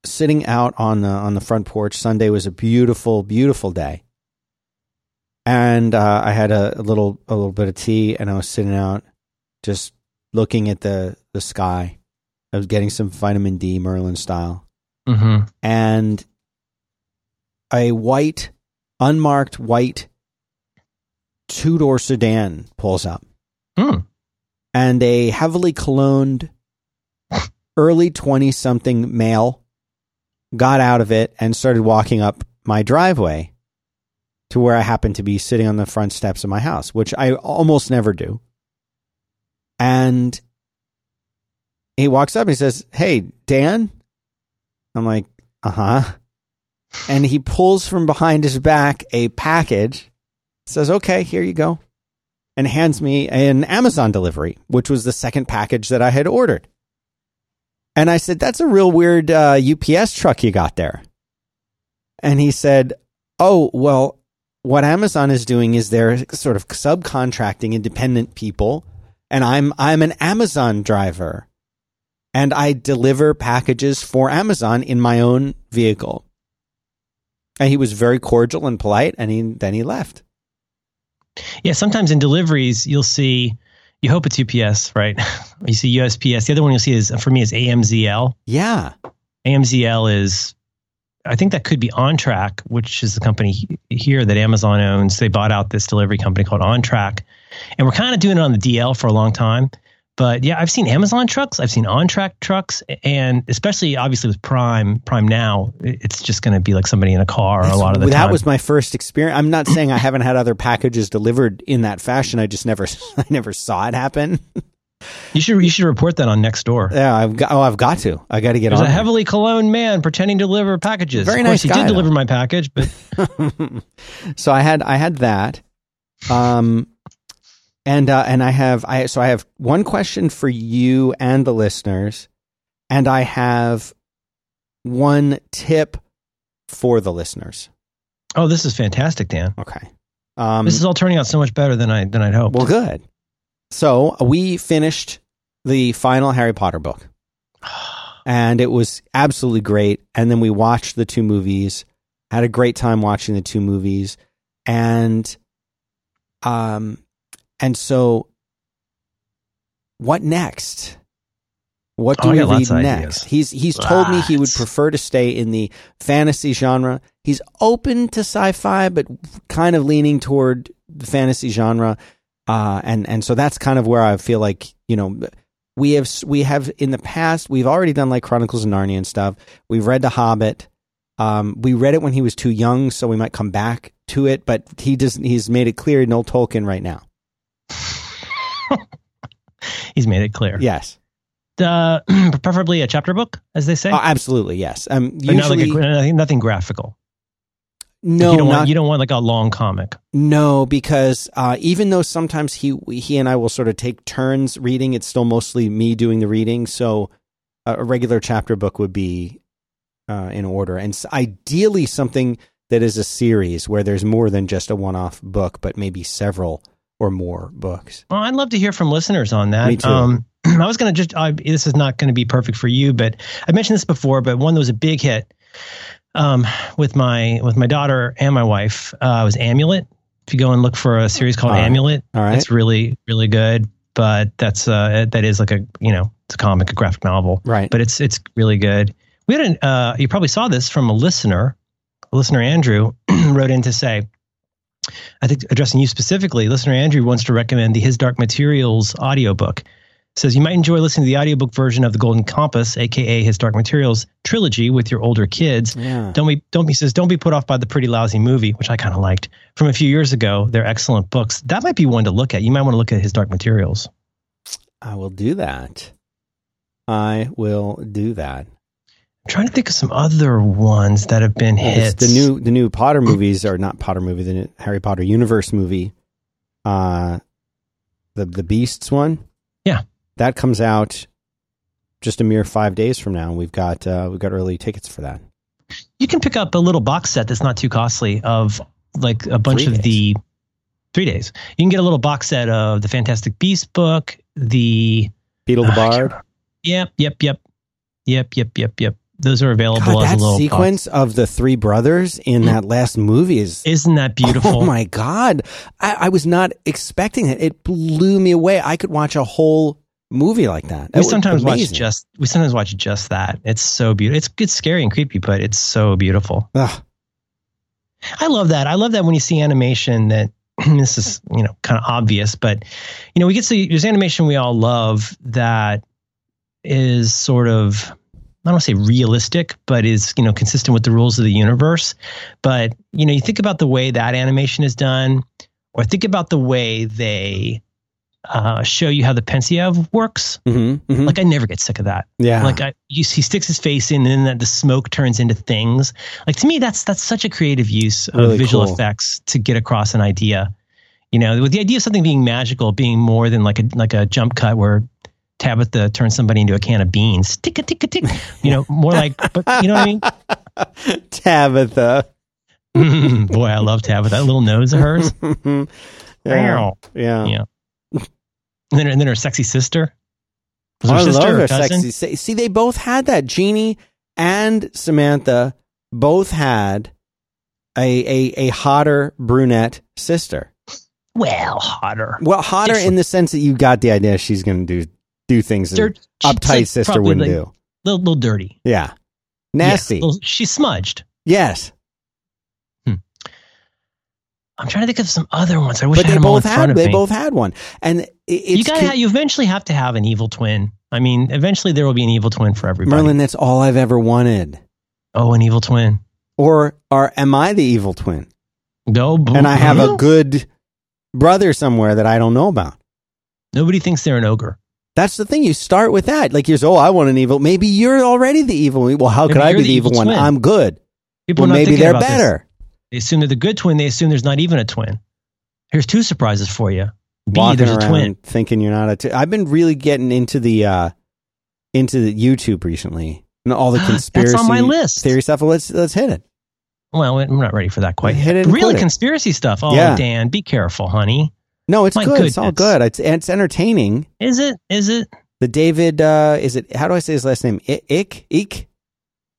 sitting out on the on the front porch. Sunday was a beautiful, beautiful day, and uh, I had a, a little a little bit of tea, and I was sitting out, just looking at the the sky. I was getting some vitamin D, Merlin style,
Mm-hmm.
and a white, unmarked white two door sedan pulls up
Hmm.
and a heavily cologned early 20 something male got out of it and started walking up my driveway to where I happen to be sitting on the front steps of my house, which I almost never do. And he walks up and he says, Hey, Dan? I'm like, Uh huh. And he pulls from behind his back a package, says, Okay, here you go and hands me an Amazon delivery, which was the second package that I had ordered. And I said, That's a real weird uh, UPS truck you got there. And he said, Oh, well, what Amazon is doing is they're sort of subcontracting independent people. And I'm, I'm an Amazon driver. And I deliver packages for Amazon in my own vehicle. And he was very cordial and polite. And he, then he left.
Yeah, sometimes in deliveries you'll see. You hope it's UPS, right? you see USPS. The other one you'll see is for me is AMZL.
Yeah.
AMZL is, I think that could be OnTrac, which is the company here that Amazon owns. They bought out this delivery company called OnTrac, and we're kind of doing it on the DL for a long time. But yeah, I've seen Amazon trucks, I've seen OnTrac trucks, and especially obviously with Prime, Prime now, it's just going to be like somebody in a car a lot of the
that
time.
was my first experience. I'm not saying I haven't had other packages delivered in that fashion. I just never, I never saw it happen.
you should you should report that on Nextdoor.
Yeah, I've got. Oh, I've got to. I got to get
There's
on.
a heavily cologne man pretending to deliver packages.
Very
of course,
nice
he
guy,
did
though.
deliver my package, but
so I had, I had that. Um, and uh, and I have, I so I have one question for you and the listeners, and I have one tip for the listeners.
oh, this is fantastic, Dan.
Okay. Um,
This is all turning out so much better than I than I'd hoped.
Well, good. So we finished the final Harry Potter book, and it was absolutely great. And then we watched the two movies, had a great time watching the two movies, and um, and so what next? What do
Oh,
we read next? He's he's told me he would prefer to stay in the fantasy genre. He's open to sci-fi, but kind of leaning toward the fantasy genre. Uh, and and so that's kind of where I feel like you know we have we have in the past we've already done like Chronicles of Narnia and stuff. We've read The Hobbit. Um, we read it when he was too young, so we might come back to it. But he doesn't. he's made it clear no Tolkien right now.
He's made it clear.
Yes,
Uh, preferably a chapter book, as they say.
Oh, absolutely yes. Um,
But not like a,
usually
nothing, nothing graphical.
No,
you don't
not
want you don't want like a long comic.
No, because uh, even though sometimes he he and I will sort of take turns reading, it's still mostly me doing the reading. So a, a regular chapter book would be uh, in order, and ideally something that is a series where there's more than just a one-off book, but maybe several or more books.
Well, I'd love to hear from listeners on that.
Me too.
Um, I was going to just, I, this is not going to be perfect for you, but I mentioned this before, but one that was a big hit um, with my with my daughter and my wife uh, was Amulet. If you go and look for a series called
All right.
Amulet,
All right,
it's really really good. But that's uh, that is like a you know it's a comic, a graphic novel,
right.
but it's it's really good. We had an uh, you probably saw this from a listener. Listener Andrew wrote in to say, I think addressing you specifically, listener Andrew wants to recommend the His Dark Materials audiobook. Says you might enjoy listening to the audiobook version of the Golden Compass, aka His Dark Materials trilogy, with your older kids.
yeah.
Don't be don't be says don't be put off by the pretty lousy movie, which I kind of liked from a few years ago. They're excellent books. That might be one to look at. You might want to look at His Dark Materials.
I will do that. I will do that.
I'm trying to think of some other ones that have been
It's the new the new Potter movies are not Potter movie, the new Harry Potter universe movie. Uh the the Beasts one. That comes out just a mere five days from now. We've got uh we've got early tickets for that.
you can pick up a little box set that's not too costly of like a bunch
Three
of the three days. You can get a little box set of the Fantastic Beast book, the
Beedle the
Ah,
Bard.
Yep, yep, yep, yep, yep, yep, yep. Those are available
God,
as
that
a little
sequence of the three brothers in that last movie is
isn't that beautiful?
Oh my god! I, I was not expecting it. It blew me away. I could watch a whole movie like that. That
we sometimes watch just we sometimes watch just that. It's so beautiful. It's it's scary and creepy, but it's so beautiful.
Ugh.
I love that. I love that when you see animation that this is, you know, kind of obvious, but you know, we get to there's animation we all love that is sort of I don't want to say realistic, but is, you know, consistent with the rules of the universe. But, you know, you think about the way that animation is done, or think about the way they uh, show you how the Pensieve works.
Mhm, mhm.
Like I never get sick of that.
yeah,
Like I, you, he sticks his face in, and then that the smoke turns into things. Like to me, that's that's such a creative use of
Really
visual
cool.
effects to get across an idea. You know, with the idea of something being magical being more than like a like a jump cut where Tabitha turns somebody into a can of beans. Tick a tick a tick. You know, more like, but you know what I mean?
Tabitha.
Mm, boy, I love Tabitha. That little nose of hers.
yeah, yeah.
Yeah. And then, and then her sexy sister. Was her
I
sister
love their
cousin?
sexy. See, see, they both had that. Jeannie and Samantha both had a a, a hotter brunette sister.
Well, hotter.
Well, hotter in the sense that you got the idea she's going to do do things that
Dirt-
an uptight
like
sister wouldn't
like
do.
Little, little dirty.
Yeah,
Yeah,
nasty.
little- she's smudged.
yes, hmm.
I'm trying to think of some other ones. I wish
but
I had
they
them all in
both had they both had one, and
you gotta.
con-
you eventually have to have an evil twin. I mean, eventually there will be an evil twin for everybody.
Merlin. That's all I've ever wanted.
Oh, an evil twin.
Or or am I the evil twin?
No,
And I have a good brother somewhere that I don't know about.
Nobody thinks they're an ogre.
That's the thing. You start with that. Like you're so, oh, I want an evil. Maybe you're already the evil. One. Well, how
Maybe
could I be
the
evil,
evil
one?
twin.
I'm good.
People
Well, maybe they're
about this.
better.
They assume they're the good twin. They assume there's not even a twin. Here's two surprises for you. B,
Walking
there's a
around
twin.
thinking you're not a. T- I've been really getting into the uh into the YouTube recently and all the conspiracy
That's on my list.
theory stuff. Well, let's let's hit it.
Well, I'm not ready for that quite.
Hit it.
Really
quit it.
conspiracy stuff. Oh,
Yeah.
Dan, be careful, honey.
No, it's
My
good. It's all good. It's it's entertaining.
Is it? Is it?
The David uh is it? How do I say his last name? I- Ick Eek.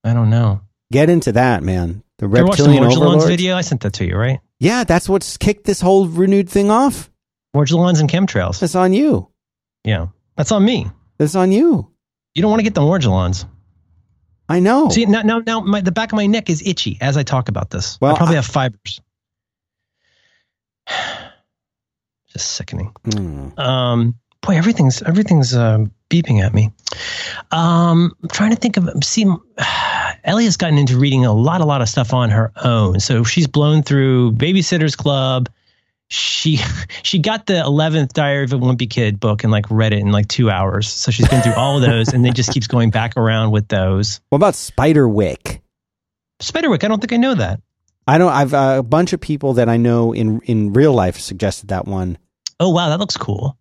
I don't know.
Get into that, man. The
You ever watched the
reptilian overlords.
video? I sent that to you, right?
Yeah, that's what's kicked this whole renewed thing off.
Morgellons and chemtrails.
That's on you.
Yeah, that's on me.
That's on you.
You don't want to get the Morgellons.
I know.
See, now, now, now, my, the back of my neck is itchy as I talk about this.
Well,
I probably
I-
have fibers. Just sickening.
Hmm.
Um, boy, everything's everything's uh, beeping at me. Um, I'm trying to think of. See, Ellie has gotten into reading a lot, a lot of stuff on her own. So she's blown through Babysitters Club. She she got the eleventh Diary of a Wimpy Kid book and like read it in like two hours. So she's been through all of those and then just keeps going back around with those.
What about Spiderwick?
Spiderwick, I don't think I know that.
I don't. I've uh, a bunch of people that I know in in real life suggested that one.
Oh wow, that looks cool.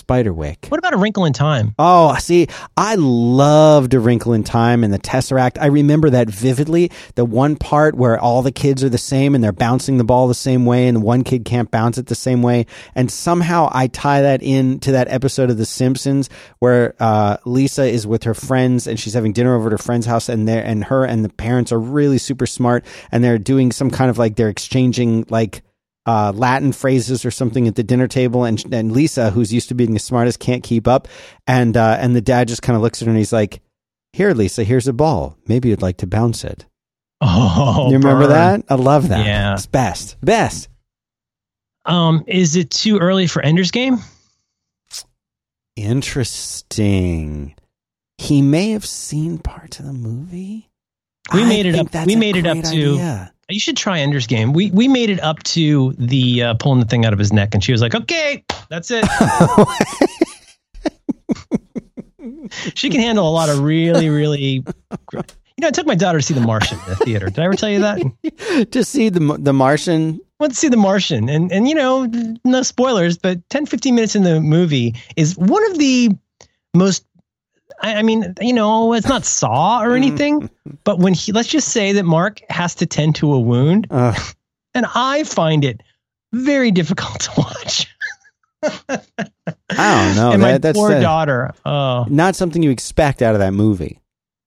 Spiderwick.
What about A Wrinkle in Time?
Oh, see, I loved A Wrinkle in Time and the Tesseract. I remember that vividly. The one part where all the kids are the same and they're bouncing the ball the same way, and one kid can't bounce it the same way. And somehow I tie that in to that episode of The Simpsons where uh, Lisa is with her friends and she's having dinner over at her friend's house, and they and her and the parents are really super smart, and they're doing some kind of like they're exchanging like uh, Latin phrases or something at the dinner table, and and Lisa, who's used to being the smartest, can't keep up, and uh, and the dad just kind of looks at her and he's like, "Here, Lisa, here's a ball. Maybe you'd like to bounce it."
Oh,
you remember
burn.
that? I love that.
Yeah.
it's best, best.
Um, is it too early for Ender's Game?
Interesting. He may have seen parts of the movie.
We
I
made it up- we made it up to-
idea.
You should try Ender's Game. We we made it up to the uh, pulling the thing out of his neck, and she was like, "Okay, that's it." she can handle a lot of really, really. You know, I took my daughter to see The Martian in the theater. Did I ever tell you that?
to see the the Martian.
went to see The Martian, and and you know, no spoilers, but 10, 15 minutes in the movie is one of the most I, I mean, you know, it's not Saw or anything, but when he, let's just say that Mark has to tend to a wound,
Ugh.
and I find it very difficult to watch.
I don't know.
and my
that's
poor
uh,
daughter. Oh,
not something you expect out of that movie.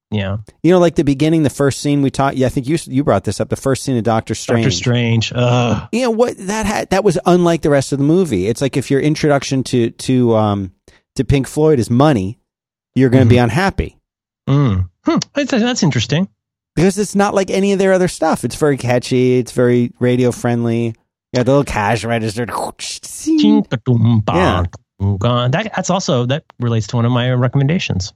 yeah.
You know, like the beginning, the first scene we talked. Yeah, I think you you brought this up. The first scene of Doctor Strange.
Doctor Strange. Ugh.
You know what that had? That was unlike the rest of the movie. It's like if your introduction to to um to Pink Floyd is money, you're going to be unhappy
Mm. Hmm. That's, that's interesting.
because it's not like any of their other stuff. It's very catchy. It's very radio friendly. Yeah, the little cash register.
Ching, ba-dum, ba,
Yeah.
That, that's also, that relates to one of my recommendations.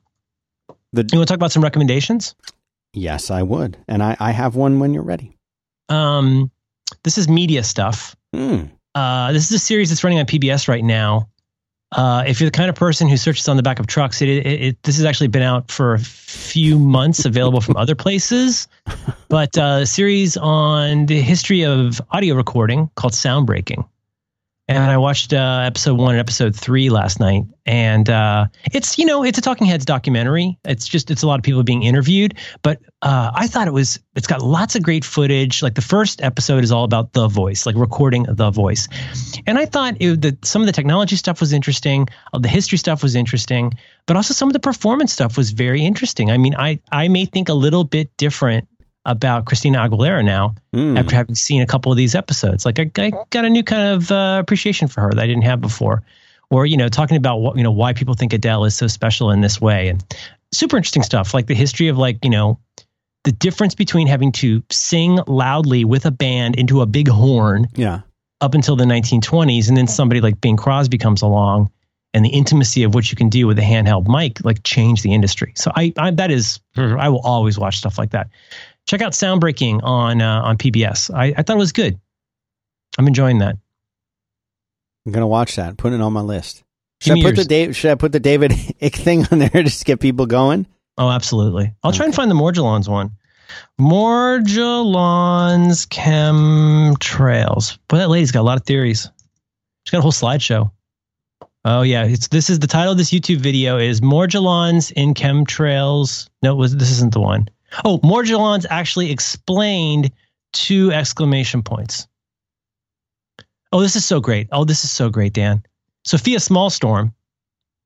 The-
you want to talk about some recommendations?
Yes, I would, and I I have one when you're ready.
Um, this is media stuff.
Hmm.
Uh, this is a series that's running on PBS right now. Uh, if you're the kind of person who searches on the back of trucks, it, it, it this has actually been out for a few months, available from other places. But uh, a series on the history of audio recording called Soundbreaking. And I watched uh, episode one and episode three last night, and uh, it's you know it's a Talking Heads documentary. It's just it's a lot of people being interviewed, but uh, I thought it was it's got lots of great footage. Like the first episode is all about the voice, like recording the voice, and I thought it, that some of the technology stuff was interesting, uh, the history stuff was interesting, but also some of the performance stuff was very interesting. I mean, I I may think a little bit different about Christina Aguilera now
Hmm.
after having seen a couple of these episodes. Like I, I got a new kind of uh, appreciation for her that I didn't have before, or you know, talking about what you know why people think Adele is so special in this way, and super interesting stuff like the history of like you know the difference between having to sing loudly with a band into a big horn
Yeah.
up until the 1920s, and then somebody like Bing Crosby comes along. And the intimacy of what you can do with a handheld mic, like, change the industry. So I, I that is, I will always watch stuff like that check out Soundbreaking on uh, on PBS. I, I thought it was good. I'm enjoying that.
I'm gonna watch that. Put it on my list. Should I put the. Dave? Should I put the David Ick thing on there just to get people going?
Oh, absolutely. I'll try and find the Morgellons one. Morgellons chemtrails. Boy, that lady's got a lot of theories. She's got a whole slideshow. Oh yeah, it's this is the title of this YouTube video is Morgellons in chemtrails. No, was this isn't the one. Oh, Morgellons actually explained two exclamation points. Oh, this is so great. Oh, this is so great, Dan. Sophia Smallstorm,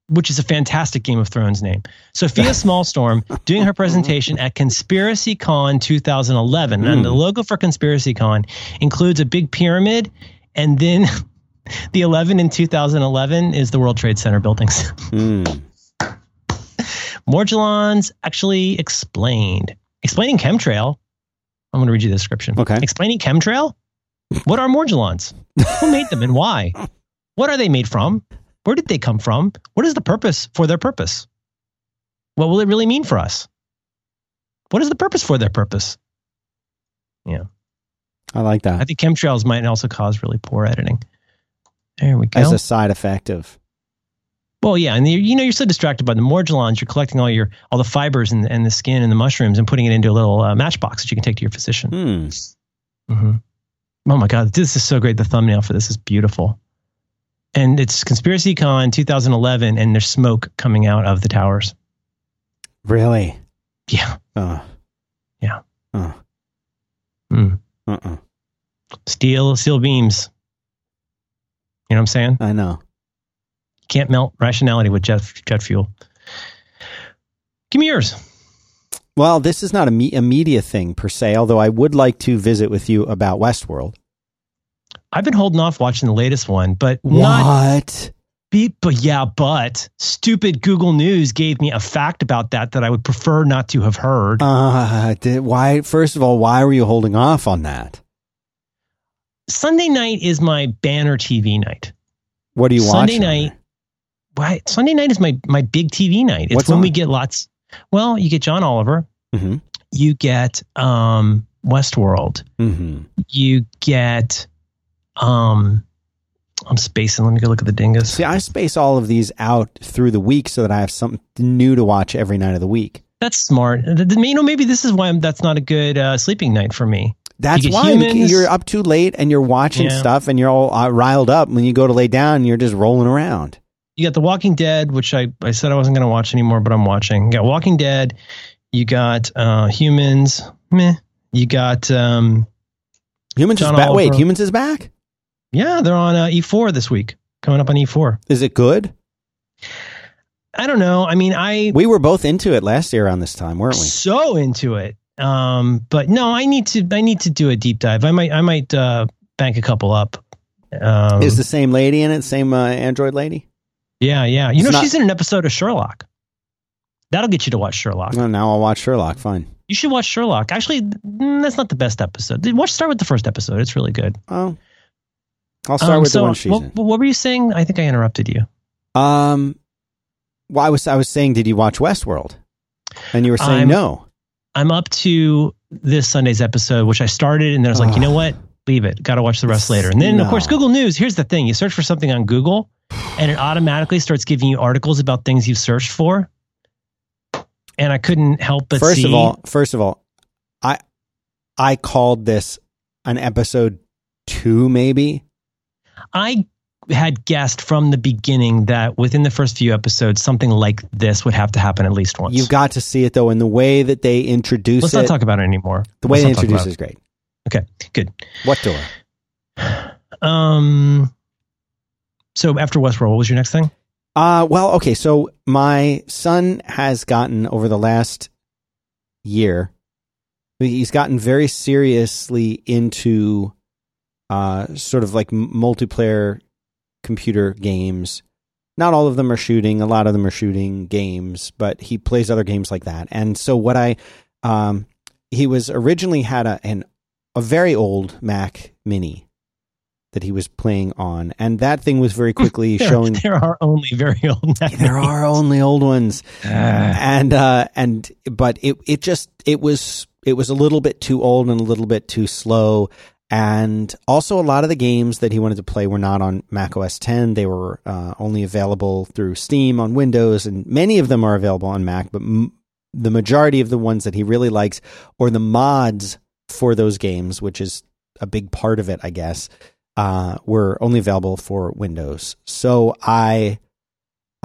which is a fantastic Game of Thrones name. Sophia Smallstorm doing her presentation at Conspiracy Con 2011. And the logo for Conspiracy Con includes a big pyramid, and then the 11 in 2011 is the World Trade Center buildings.
Hmm.
Morgellons actually explained. Explaining chemtrail. I'm going to read you the description.
Okay.
Explaining chemtrail? What are Morgellons? Who made them and why? What are they made from? Where did they come from? What is the purpose for their purpose? What will it really mean for us? What is the purpose for their purpose? Yeah.
I like that
I think chemtrails might also cause really poor editing. There we go.
as a side effect of.
Well, yeah, and you you know you're so distracted by the morgellons, you're collecting all your all the fibers and, and the skin and the mushrooms and putting it into a little uh, matchbox that you can take to your physician.
Hmm.
hmm Oh my God, this is so great. The thumbnail for this is beautiful, and it's Conspiracy Con 2011, and there's smoke coming out of the towers.
Really?
Yeah,
Uh.
Yeah.
Uh.
Mm.
Uh-uh.
steel steel beams. You know what I'm saying?
I know.
Can't melt rationality with jet jet fuel. Give me yours.
Well, this is not a, me- a media thing per se, although I would like to visit with you about Westworld.
I've been holding off watching the latest one, but not
What?
Be, but yeah, but stupid Google News gave me a fact about that that I would prefer not to have heard.
Uh, did, why? First of all, why were you holding off on that?
Sunday night is my banner TV night.
What are you
Sunday
watching? on
night. Why? Sunday night is my my big TV night. It's
What's
when we get lots. Well, you get John Oliver.
Mhm.
You get um, Westworld.
Mhm.
You get um, I'm spacing. Let me go look at the dingus.
See, I space all of these out through the week so that I have something new to watch every night of the week.
That's smart. You know, maybe this is why I'm, that's not a good uh, sleeping night for me.
That's
you
why
humans.
you're up too late and you're watching
Yeah.
stuff and you're all uh, riled up. When you go to lay down, you're just rolling around.
You got The Walking Dead, which I, I said I wasn't going to watch anymore, but I'm watching. You got Walking Dead. You got uh, Humans. Meh. You got um,
Humans
John
is back. Wait, Humans is back.
yeah, they're on uh, E4 this week. Coming up on E4.
Is it good?
I don't know. I mean, I
We were both into it last year around this time, weren't we?
so into it. Um, but no, I need to I need to do a deep dive. I might I might uh, bank a couple up. Um,
Is the same lady in it? Same uh, android lady?
Yeah, yeah. You
It's
know,
not-
she's in an episode of Sherlock. That'll get you to watch Sherlock.
Well, now I'll watch Sherlock. Fine.
You should watch Sherlock. Actually, mm, that's not the best episode. Watch start with the first episode. It's really good.
Oh, I'll start
Um,
with
so,
the one she's
what,
in.
what were you saying? I think I interrupted you.
Um, well, I was I was saying, did you watch Westworld? And you were saying
I'm-
no.
I'm up to this Sunday's episode, which I started, and then I was like, you know what? Leave it. Got to watch the rest later. And then, of course, Google News. Here's the thing: you search for something on Google, and it automatically starts giving you articles about things you've searched for. And I couldn't help but
first
see.
of all, first of all, I I called this an episode two, maybe.
I had guessed from the beginning that within the first few episodes, something like this would have to happen at least once.
You've got to see it though, in the way that they introduce
Let's
it,
not talk about it anymore.
the way
Let's
they introduce is great.
Okay, good.
What door?
Um. So after Westworld, what was your next thing?
Uh, well, okay. So my son has gotten over the last year, he's gotten very seriously into uh, sort of like multiplayer computer games. Not all of them are shooting. A lot of them are shooting games, but he plays other games like that. And so what I, um, he was originally had a an a very old Mac Mini that he was playing on, and that thing was very quickly
There,
showing
there are only very old.
There are only old ones
Ah.
and uh and but it it just it was it was a little bit too old and a little bit too slow and also a lot of the games that he wanted to play were not on Mac OS 10 they were uh, only available through Steam on Windows and many of them are available on Mac but m- the majority of the ones that he really likes or the mods for those games which is a big part of it I guess uh, were only available for Windows so I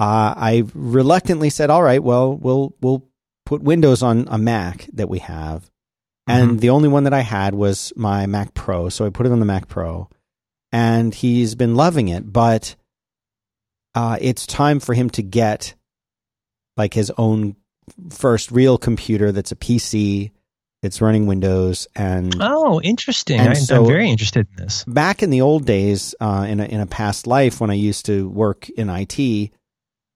uh, I reluctantly said, "All right, well, we'll we'll put Windows on a Mac that we have." And the only one that I had was my Mac Pro, so I put it on the Mac Pro, and he's been loving it. But uh, it's time for him to get like his own first real computer that's a PC, it's running Windows, and
Oh, interesting.
And
I,
so-
I'm very interested in this.
back in the old days, uh, in a, in a past life when I used to work in IT,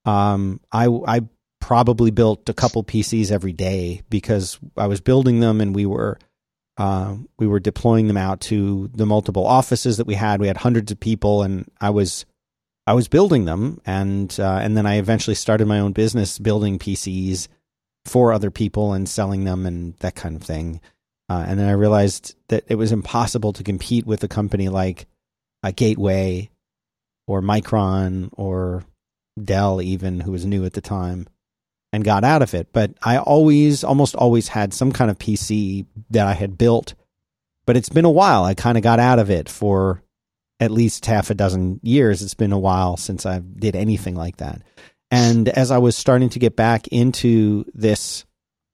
um, I I probably built a couple PCs every day because I was building them and we were uh, we were deploying them out to the multiple offices that we had. We had hundreds of people, and I was I was building them, and uh, and then I eventually started my own business building PCs for other people and selling them and that kind of thing. Uh, and then I realized that it was impossible to compete with a company like a Gateway or Micron or Dell, even who was new at the time, and got out of it. But I always, almost always had some kind of PC that I had built. But it's been a while. I kind of got out of it for at least half a dozen years. It's been a while since I did anything like that. And as I was starting to get back into this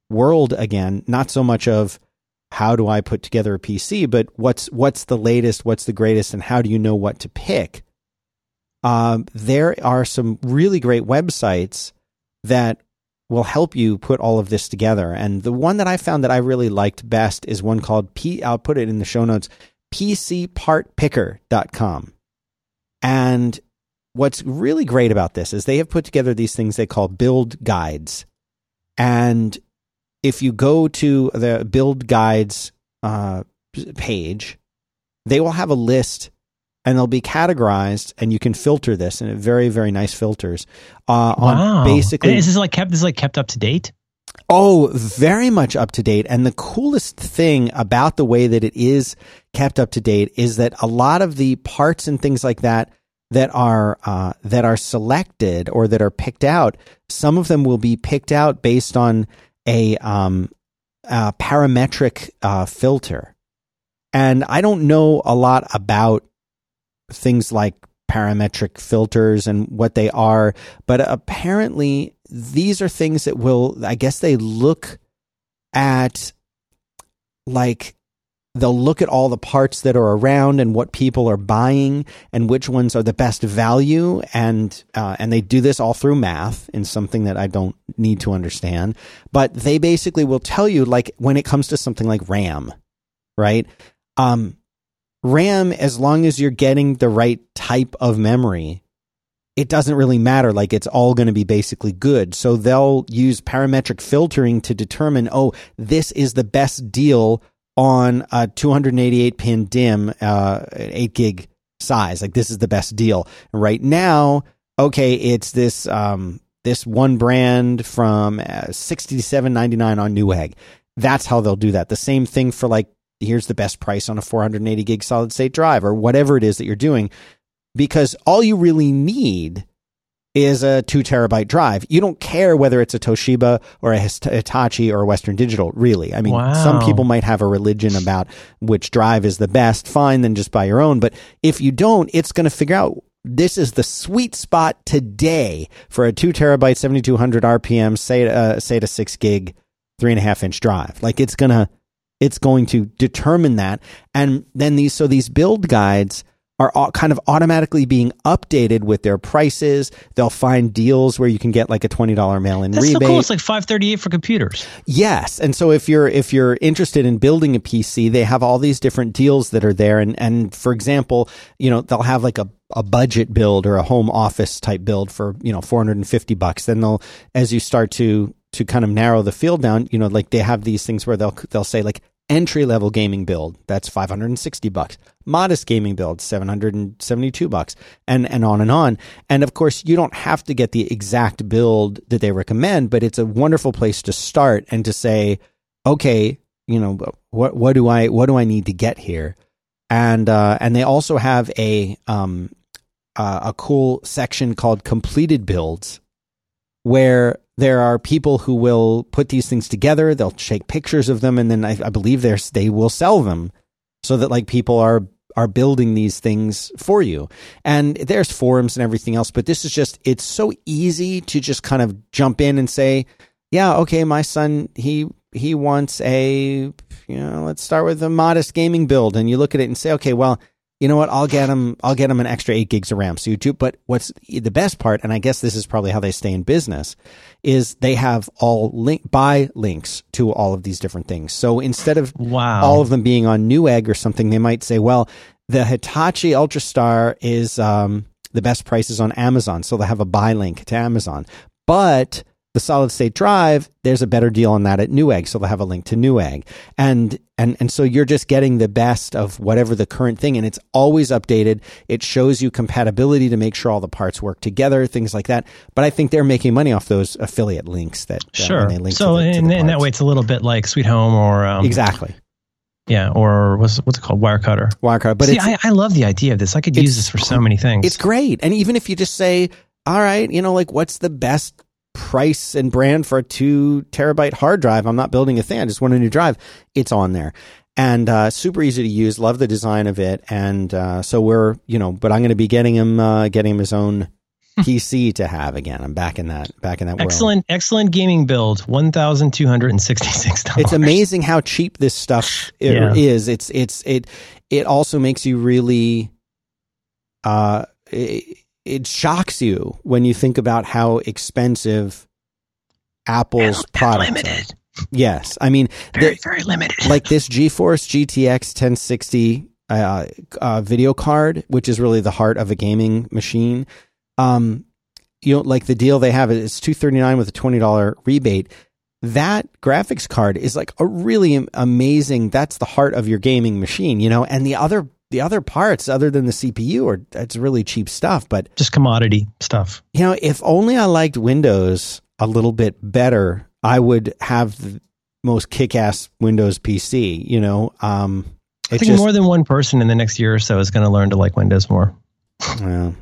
world again, not so much of how do I put together a PC, but what's what's the latest, what's the greatest, and how do you know what to pick? Um, there are some really great websites that will help you put all of this together. And the one that I found that I really liked best is one called P. I'll put it in the show notes. PCPartPicker.com. And what's really great about this is they have put together these things they call build guides. And if you go to the build guides uh, page, they will have a list and they'll be categorized and you can filter this and very, very nice filters uh,
Wow.
on basically.
Is this like kept? This is like kept up to date?
Oh, very much up to date. And the coolest thing about the way that it is kept up to date is that a lot of the parts and things like that that are uh, that are selected or that are picked out, some of them will be picked out based on a, um, a parametric uh, filter. And I don't know a lot about things like parametric filters and what they are. But apparently, these are things that will, I guess, they look at like they'll look at all the parts that are around and what people are buying and which ones are the best value. And uh, and they do this all through math in something that I don't need to understand. But they basically will tell you like when it comes to something like RAM right? Um RAM as long as you're getting the right type of memory it doesn't really matter. Like it's all going to be basically good. So they'll use parametric filtering to determine oh this is the best deal on a 288 pin DIMM, uh, 8 gig size. Like this is the best deal right now. Okay, it's this um, this one brand from uh, 67.99 on Newegg. That's how they'll do that. The same thing for like here's the best price on a 480 gig solid state drive or whatever it is that you're doing because all you really need is a two terabyte drive. You don't care whether it's a Toshiba or a Hitachi or a Western Digital, really. I mean,
Wow.
some people might have a religion about which drive is the best. Fine, then just buy your own. But if you don't, it's going to figure out this is the sweet spot today for a two terabyte, 7200 RPM, say, uh, say six gig, three and a half inch drive. Like it's going to, it's going to determine that. And then these, so these build guides are kind of automatically being updated with their prices. They'll find deals where you can get like a $20 mail in rebate.
so cool. It's like 538 for computers.
Yes, and so if you're if you're interested in building a PC, they have all these different deals that are there. And and for example, you know they'll have like a a budget build or a home office type build for you know 450 bucks. Then they'll as you start to to kind of narrow the field down, you know, like they have these things where they'll they'll say like entry level gaming build that's 560 bucks. Modest gaming build 772 bucks and and on and on. And of course you don't have to get the exact build that they recommend but it's a wonderful place to start and to say okay you know what what do i what do i need to get here? And uh and they also have a um uh, a cool section called completed builds where there are people who will put these things together. They'll take pictures of them, and then I, I believe they will sell them so that like people are are building these things for you. And there's forums and everything else, but this is just it's so easy to just kind of jump in and say, yeah, okay, my son he he wants a you know let's start with a modest gaming build, and you look at it and say, okay, well you know what? I'll get them. I'll get them an extra eight gigs of RAM. So you do. But what's the best part, and I guess this is probably how they stay in business, is they have all link buy links to all of these different things. So instead of
Wow.
all of them being on Newegg or something, they might say, well, the Hitachi Ultrastar is um, the best prices on Amazon, so they have a buy link to Amazon. But the solid state drive, there's a better deal on that at Newegg, so they'll have a link to Newegg, and and and so you're just getting the best of whatever the current thing, and it's always updated. It shows you compatibility to make sure all the parts work together, things like that. But I think they're making money off those affiliate links that uh,
Sure.
link
so
to the, to
in, in that way, it's a little bit like Sweet Home or um,
exactly
yeah, or what's what's it called, Wirecutter.
Wirecard. But
See, I, I love the idea of this. I could use this for so many things.
It's great. And even if you just say, all right, you know, like what's the best price and brand for a two terabyte hard drive? I'm not building a thing. I just want a new drive. It's on there. And uh, super easy to use. Love the design of it. And uh, so we're, you know, but I'm going to be getting him, uh, getting him his own PC to have again. I'm back in that, back in that world.
excellent, excellent gaming build. One thousand two hundred and sixty-six dollars.
It's amazing how cheap this stuff i-
Yeah.
is. It's it's it it also makes you really uh it, it shocks you when you think about how expensive Apple's products are.
limited.
Yes, I mean
Very, very limited.
like this GeForce GTX 1060 uh, uh, video card, which is really the heart of a gaming machine. Um, you know, like the deal they have is two thirty nine with a twenty dollar rebate. That graphics card is like a really amazing. That's the heart of your gaming machine, you know. And the other the other parts, other than the CPU, are it's really cheap stuff. But
just commodity stuff.
you know, if only I liked Windows a little bit better, I would have the most kick-ass Windows PC. You know, um,
I think
just
more than one person in the next year or so is going to learn to like Windows more.
well,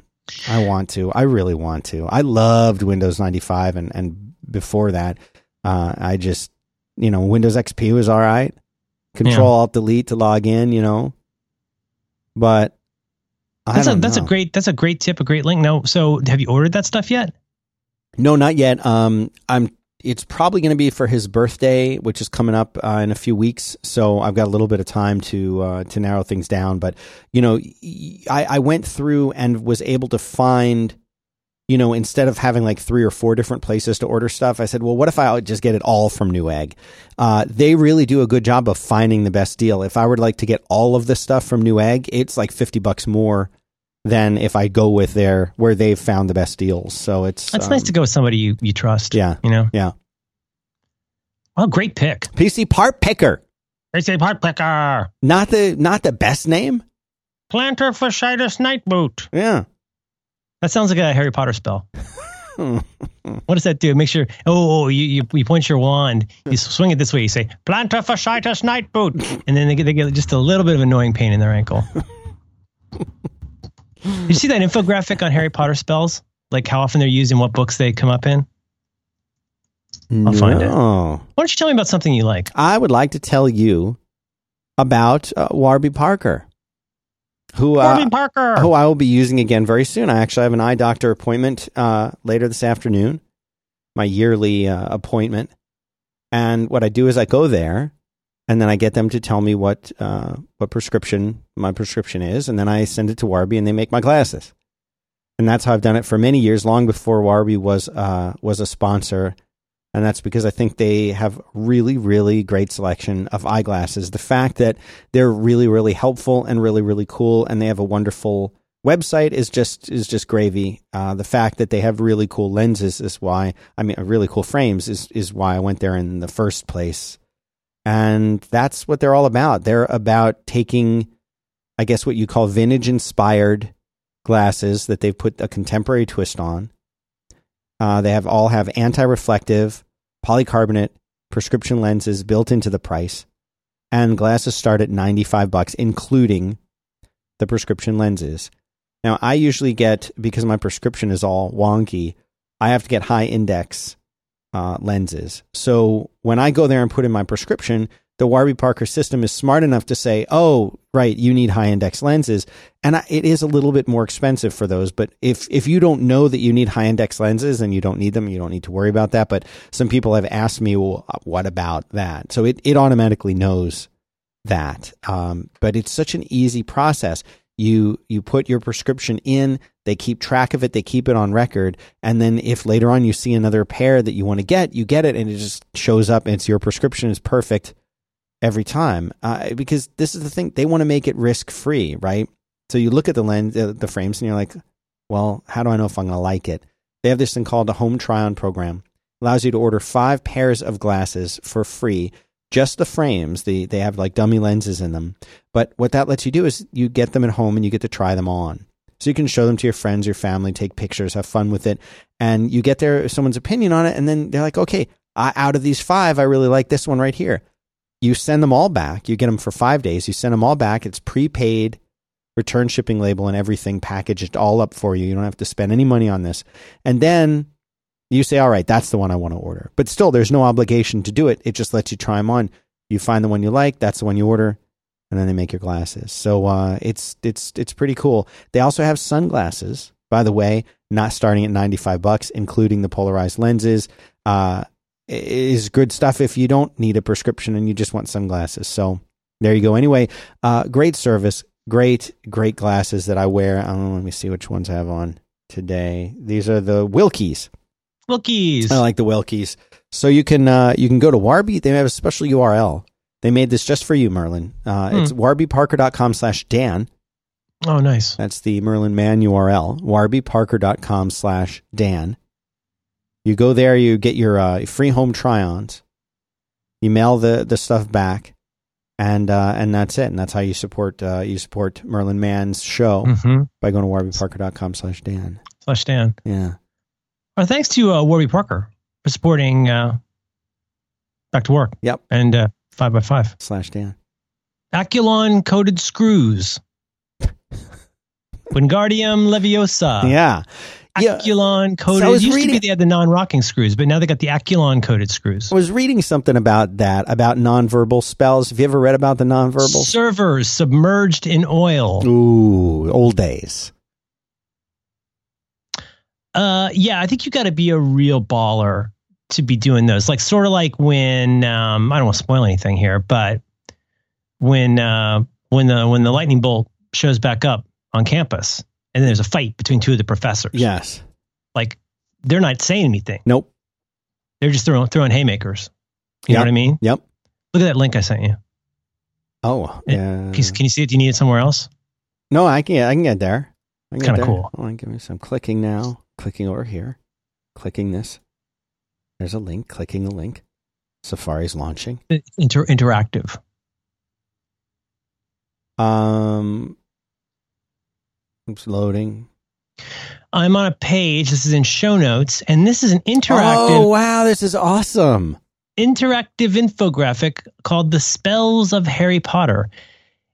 I want to. I really want to. I loved Windows 95 and and before that, uh, I just you know Windows XP was all right. Control Alt Delete to log in, you know, but I
That's a that's a great that's a great tip, a great link. No, so have you ordered that stuff yet?
No, not yet. Um, I'm. It's probably going to be for his birthday, which is coming up uh, in a few weeks. So I've got a little bit of time to uh, to narrow things down. But you know, I, I went through and was able to find, you know, instead of having like three or four different places to order stuff, I said, well, what if I just get it all from Newegg? Uh, they really do a good job of finding the best deal. If I were like to get all of the stuff from Newegg, it's like fifty bucks more than if I go with their where they've found the best deals. So it's
it's
um,
nice to go with somebody you, you trust.
Yeah.
You know?
Yeah.
Well, great pick.
PC Part Picker.
PC part picker.
Not the not the best name.
Plantar fasciitis night boot.
Yeah.
That sounds like a Harry Potter spell. What does that do? Make sure. Oh, oh you, you you point your wand. You swing it this way. You say plantar fasciitis night boot, and then they get, they get just a little bit of annoying pain in their ankle. Did you see that infographic on Harry Potter spells? Like how often they're used and what books they come up in? I'll find it. Why don't you tell me about something you like?
I would like to tell you about uh, Warby Parker, who uh,
Parker.
who I will be using again very soon. I actually have an eye doctor appointment uh, later this afternoon, my yearly uh, appointment. And what I do is I go there, and then I get them to tell me what uh, what prescription my prescription is, and then I send it to Warby, and they make my glasses. And that's how I've done it for many years, long before Warby was uh, was a sponsor. And that's because I think they have really, really great selection of eyeglasses. The fact that they're really, really helpful and really, really cool, and they have a wonderful website is just is just gravy. Uh, the fact that they have really cool lenses is why I mean really cool frames is is why I went there in the first place. And that's what they're all about. They're about taking, I guess, what you call vintage inspired glasses that they've put a contemporary twist on. Uh, they have all have anti-reflective polycarbonate prescription lenses built into the price, and glasses start at ninety-five bucks, including the prescription lenses. Now, I usually get because my prescription is all wonky. I have to get high index uh, lenses. So when I go there and put in my prescription, the Warby Parker system is smart enough to say, "Oh, right, you need high index lenses," and I, it is a little bit more expensive for those. But if if you don't know that you need high index lenses and you don't need them, you don't need to worry about that. But some people have asked me, "Well, what about that?" So it it automatically knows that. Um, but it's such an easy process. You you put your prescription in, they keep track of it, they keep it on record, and then if later on you see another pair that you want to get, you get it, and it just shows up. It's your prescription is perfect every time uh, because this is the thing they want to make it risk free, right? So you look at the lens, uh, the frames, and you're like, well, how do I know if I'm going to like it? They have this thing called a home try on program. Allows you to order five pairs of glasses for free just the frames. The they have like dummy lenses in them. But what that lets you do is you get them at home and you get to try them on. So you can show them to your friends, your family, take pictures, have fun with it, and you get their someone's opinion on it, and then they're like, okay, I, out of these five, I really like this one right here. You send them all back. You get them for five days. You send them all back. It's prepaid, return shipping label and everything packaged all up for you. You don't have to spend any money on this, and then you say, all right, that's the one I want to order. But still, there's no obligation to do it. It just lets you try them on. You find the one you like, that's the one you order, and then they make your glasses. So uh, it's it's it's pretty cool. They also have sunglasses, by the way, not starting at 95 bucks, including the polarized lenses. Uh, is good stuff if you don't need a prescription and you just want sunglasses. So there you go. Anyway, uh, great service, great great glasses that I wear. I don't let me see which ones I have on today. These are the Wilkies.
Wilkies.
I like the Wilkies. So you can uh, you can go to Warby. They have a special URL. They made this just for you, Merlin. Uh,
Hmm.
It's warbyparker.com slash Dan.
oh, nice.
That's the Merlin Mann URL. warbyparker.com slash Dan. You go there, you get your uh, free home try-ons. You mail the, the stuff back, and uh, and that's it. And that's how you support uh, you support Merlin Mann's show
Mm-hmm.
by going to warbyparker.com slash Dan.
Slash Dan.
Yeah.
Well, thanks to uh, Warby Parker for supporting uh, Back to Work.
Yep.
And uh, 5x5.
Slash Dan.
Akulon coated screws. Wingardium Leviosa.
Yeah. Yeah.
Akulon coated.
So
it used to be they had the non-rocking screws, but now they got the Akulon coated screws.
I was reading something about that about nonverbal spells. Have you ever read about the nonverbal?
Servers submerged in oil.
Ooh, old days.
Uh, yeah, I think you got to be a real baller to be doing those. Like sort of like when um, I don't want to spoil anything here, but when uh, when the when the lightning bolt shows back up on campus, and then there's a fight between two of the professors.
Yes.
like they're not saying anything;
Nope.
they're just throwing throwing haymakers. You know what I mean?
Yep.
Look at that link I sent you.
Oh, yeah.
Can you, can you see it? Do you need it somewhere else?
No, I can. I can get there. Can
Kinda cool.
Hold on, give me some clicking now. Clicking over here. Clicking this. There's a link. Clicking the link. Safari's launching.
Inter- interactive.
Um, oops, loading.
I'm on a page. This is in show notes, and this is an interactive
Oh wow, this is awesome.
interactive infographic called "The Spells of Harry Potter."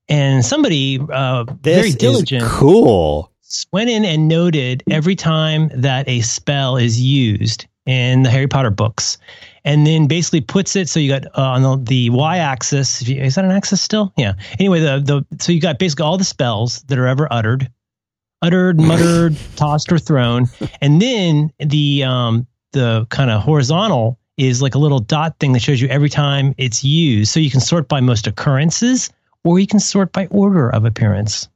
And somebody uh,
This
very diligent
cool.
went in and noted every time that a spell is used in the Harry Potter books, and then basically puts it so you got uh, on the, the y-axis. Is that an axis still? Yeah. Anyway, the the so you got basically all the spells that are ever uttered, uttered, muttered, tossed, or thrown, and then the um the kind of horizontal is like a little dot thing that shows you every time it's used, so you can sort by most occurrences, or you can sort by order of appearance.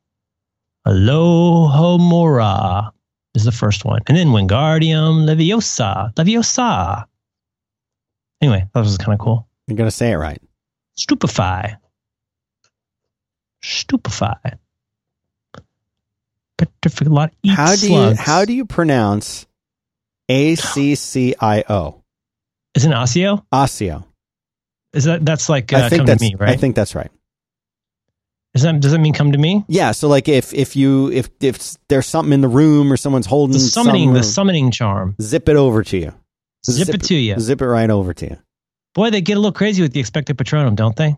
Alohomora is the first one. And then Wingardium Leviosa. Leviosa. Anyway, that was kind of cool.
You're gonna say it right.
Stupefy. Stupefy. Petrificate eat
How do you how do you pronounce A C C I O?
Is it Osseo?
Osseo.
Is that that's like uh,
I think
come
that's
to me, right?
I think that's right.
Is that does that mean come to me?
Yeah. So like if if you if if there's something in the room or someone's holding
The summoning, the summoning charm.
zip it over to you.
Zip, it to you.
Zip it right over to you.
Boy, they get a little crazy with the Expecto Patronum, don't they?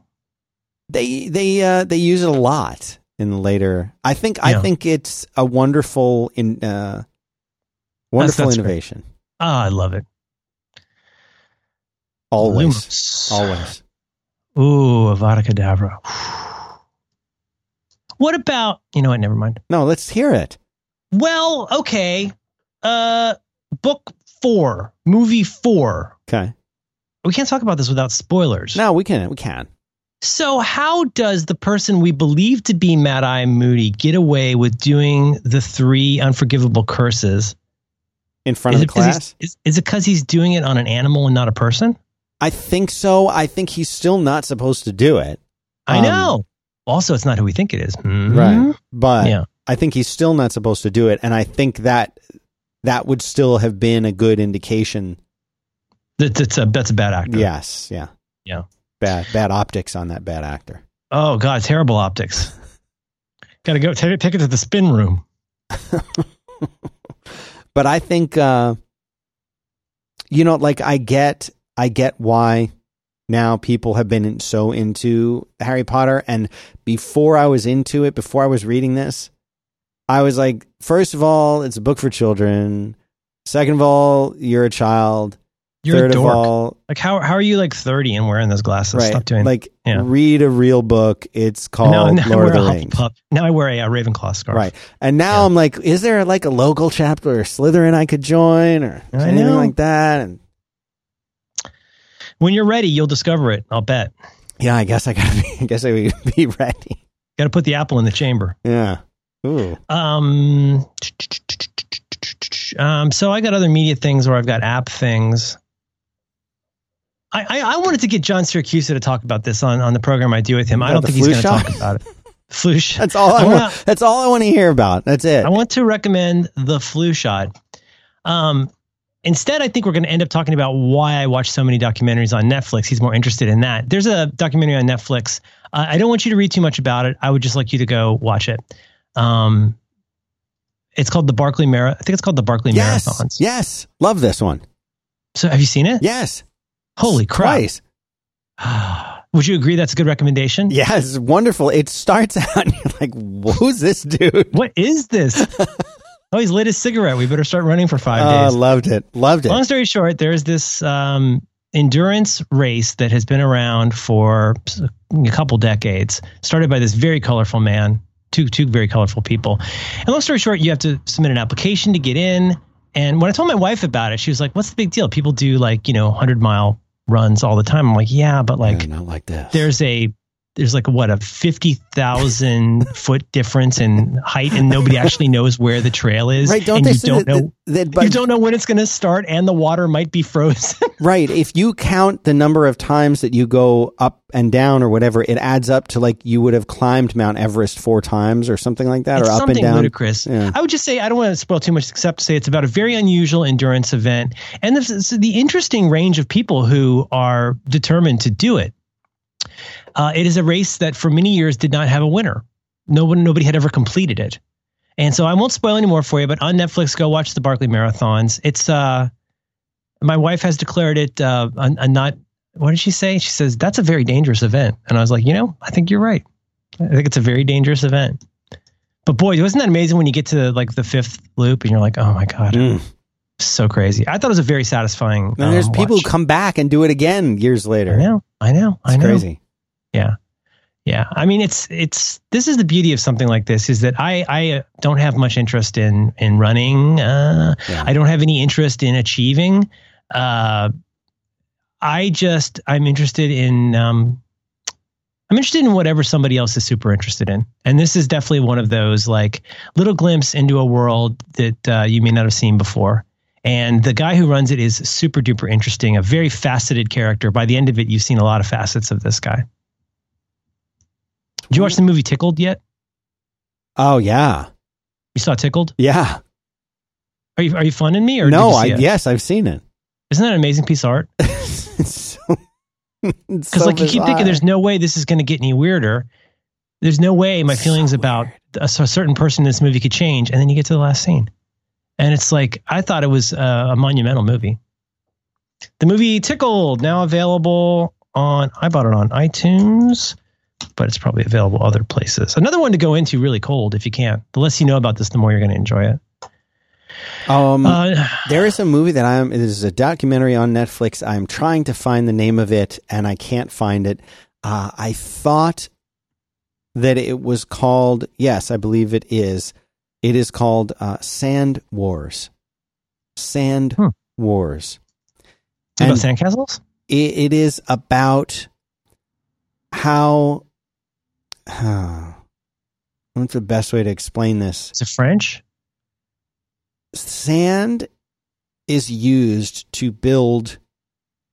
They they uh they use it a lot in later. I think
Yeah.
I think it's a wonderful in uh wonderful
that's great.
innovation.
Ah, I love it.
Always.
Lumos.
Always.
Ooh, Avada Kedavra. What about you know what? Never mind.
No, let's hear it.
Well, okay. Uh, book four, movie four.
Okay.
We can't talk about this without spoilers.
No, we can we can.
So, how does the person we believe to be Mad Eye Moody get away with doing the three unforgivable curses?
In front
Is
of the class?
Is, is it because he's doing it on an animal and not a person?
I think so. I think he's still not supposed to do it.
I
Um,
know. Also, it's not who we think it is. Mhm.
Right. But
Yeah.
I think he's still not supposed to do it. And I think that that would still have been a good indication.
That, that's a that's a bad actor.
Yes. Yeah.
Yeah.
Bad bad optics on that bad actor.
Oh God, terrible optics. Got to go take it, take it to the spin room.
But I think uh you know, like I get I get why now people have been so into Harry Potter and before I was into it, before I was reading this, I was like, first of all, it's a book for children. Second of all, you're a child.
You're
Third
a dork.
of all,
like how how are you like thirty and wearing those glasses?
right?
Stop doing.
like
yeah.
read a real book. It's called
now, now
Lord of
a
the Rings.
Hufflepuff. Now I wear a, uh Ravenclaw scarf.
Right. And now
Yeah.
I'm like, is there like a local chapter or Slytherin I could join or
I
anything
know.
like that? And
When you're ready, you'll discover it. I'll bet.
yeah, I guess I gotta be, I guess I would be ready.
Got to put the apple in the chamber.
Yeah. Ooh.
Um, um, so I got other media things where I've got app things. I, I, wanted to get John Siracusa to talk about this on, on the program I do with him. I don't think he's going to talk about it. Flu shot.
That's all I,
I
want.
wanna-
That's all I want to hear about. That's it.
I want to recommend the flu shot. Um, instead, I think we're going to end up talking about why I watch so many documentaries on Netflix. He's more interested in that. There's a documentary on Netflix. Uh, I don't want you to read too much about it. I would just like you to go watch it. Um, it's called the Barkley Marathon. I think it's called the Barkley
yes.
Marathons.
Yes. Love this one.
So have you seen it?
Yes.
Holy crap.
Twice.
Would you agree that's a good recommendation?
Yes. It's wonderful. It starts out and you're like, who's this dude?
What is this? Oh, he's lit his cigarette. We better start running for five
Oh,
days.
I loved it. Loved it.
Long story short, there's this um, endurance race that has been around for a couple decades, started by this very colorful man, two two very colorful people. And long story short, you have to submit an application to get in. And when I told my wife about it, she was like, "What's the big deal? People do like you know hundred mile runs all the time." I'm like, "Yeah, but like
Yeah, not like this.
there's a there's like what a fifty thousand foot difference in height, and nobody actually knows where the trail is.
right? Don't
and
they
you don't
that,
know
that, that- but
you don't know when it's going to start, and the water might be frozen.
right? If you count the number of times that you go up and down or whatever, it adds up to like you would have climbed Mount Everest four times or something like that,
it's
or up and down.
ludicrous.
Yeah.
I would just say I don't want to spoil too much, except to say it's about a very unusual endurance event, and the, the interesting range of people who are determined to do it. Uh, it is a race that for many years did not have a winner. No one, nobody had ever completed it, and so I won't spoil any more for you. But on Netflix, go watch the Barkley Marathons. It's uh, my wife has declared it uh, a, a not. What did she say? She says that's a very dangerous event, and I was like, you know, I think you're right. I think it's a very dangerous event. But boy, wasn't that amazing when you get to like the fifth loop and you're like, oh my god,
Mm.
so crazy. I thought it was a very satisfying.
And there's
um,
people
watch.
who come back and do it again years later.
I know, I know, I know.
crazy.
Yeah. Yeah. I mean, it's, it's, this is the beauty of something like this is that I, I don't have much interest in, in running. Uh,
Yeah.
I don't have any interest in achieving. Uh, I just, I'm interested in, um, I'm interested in whatever somebody else is super interested in. And this is definitely one of those like little glimpse into a world that uh, you may not have seen before. And the guy who runs it is super duper interesting, a very faceted character. By the end of it, you've seen a lot of facets of this guy. Did you watch the movie Tickled yet?
Oh yeah,
You saw Tickled?
yeah.
Are you are you funding me or
no, I
it?
yes, I've seen it.
Isn't that an amazing piece of art?
it's so
Because like you keep thinking, there's no way this is going to get any weirder. There's no way my
So
feelings about a, a certain person in this movie could change, and then you get to the last scene, and it's like I thought it was uh, a monumental movie. The movie Tickled now available on. I bought it on iTunes, but it's probably available other places. Another one to go into really cold if you can. The less you know about this, the more you're going to enjoy it.
Um,
Uh,
there is a movie that I'm. It is a documentary on Netflix. I'm trying to find the name of it, and I can't find it. Uh, I thought that it was called. Yes, I believe it is. It is called uh, Sand Wars. Sand
Hmm.
Wars.
is it about
And-
sandcastles?
it, it is about how what's the best way to explain this
Is it French?
sand is used to build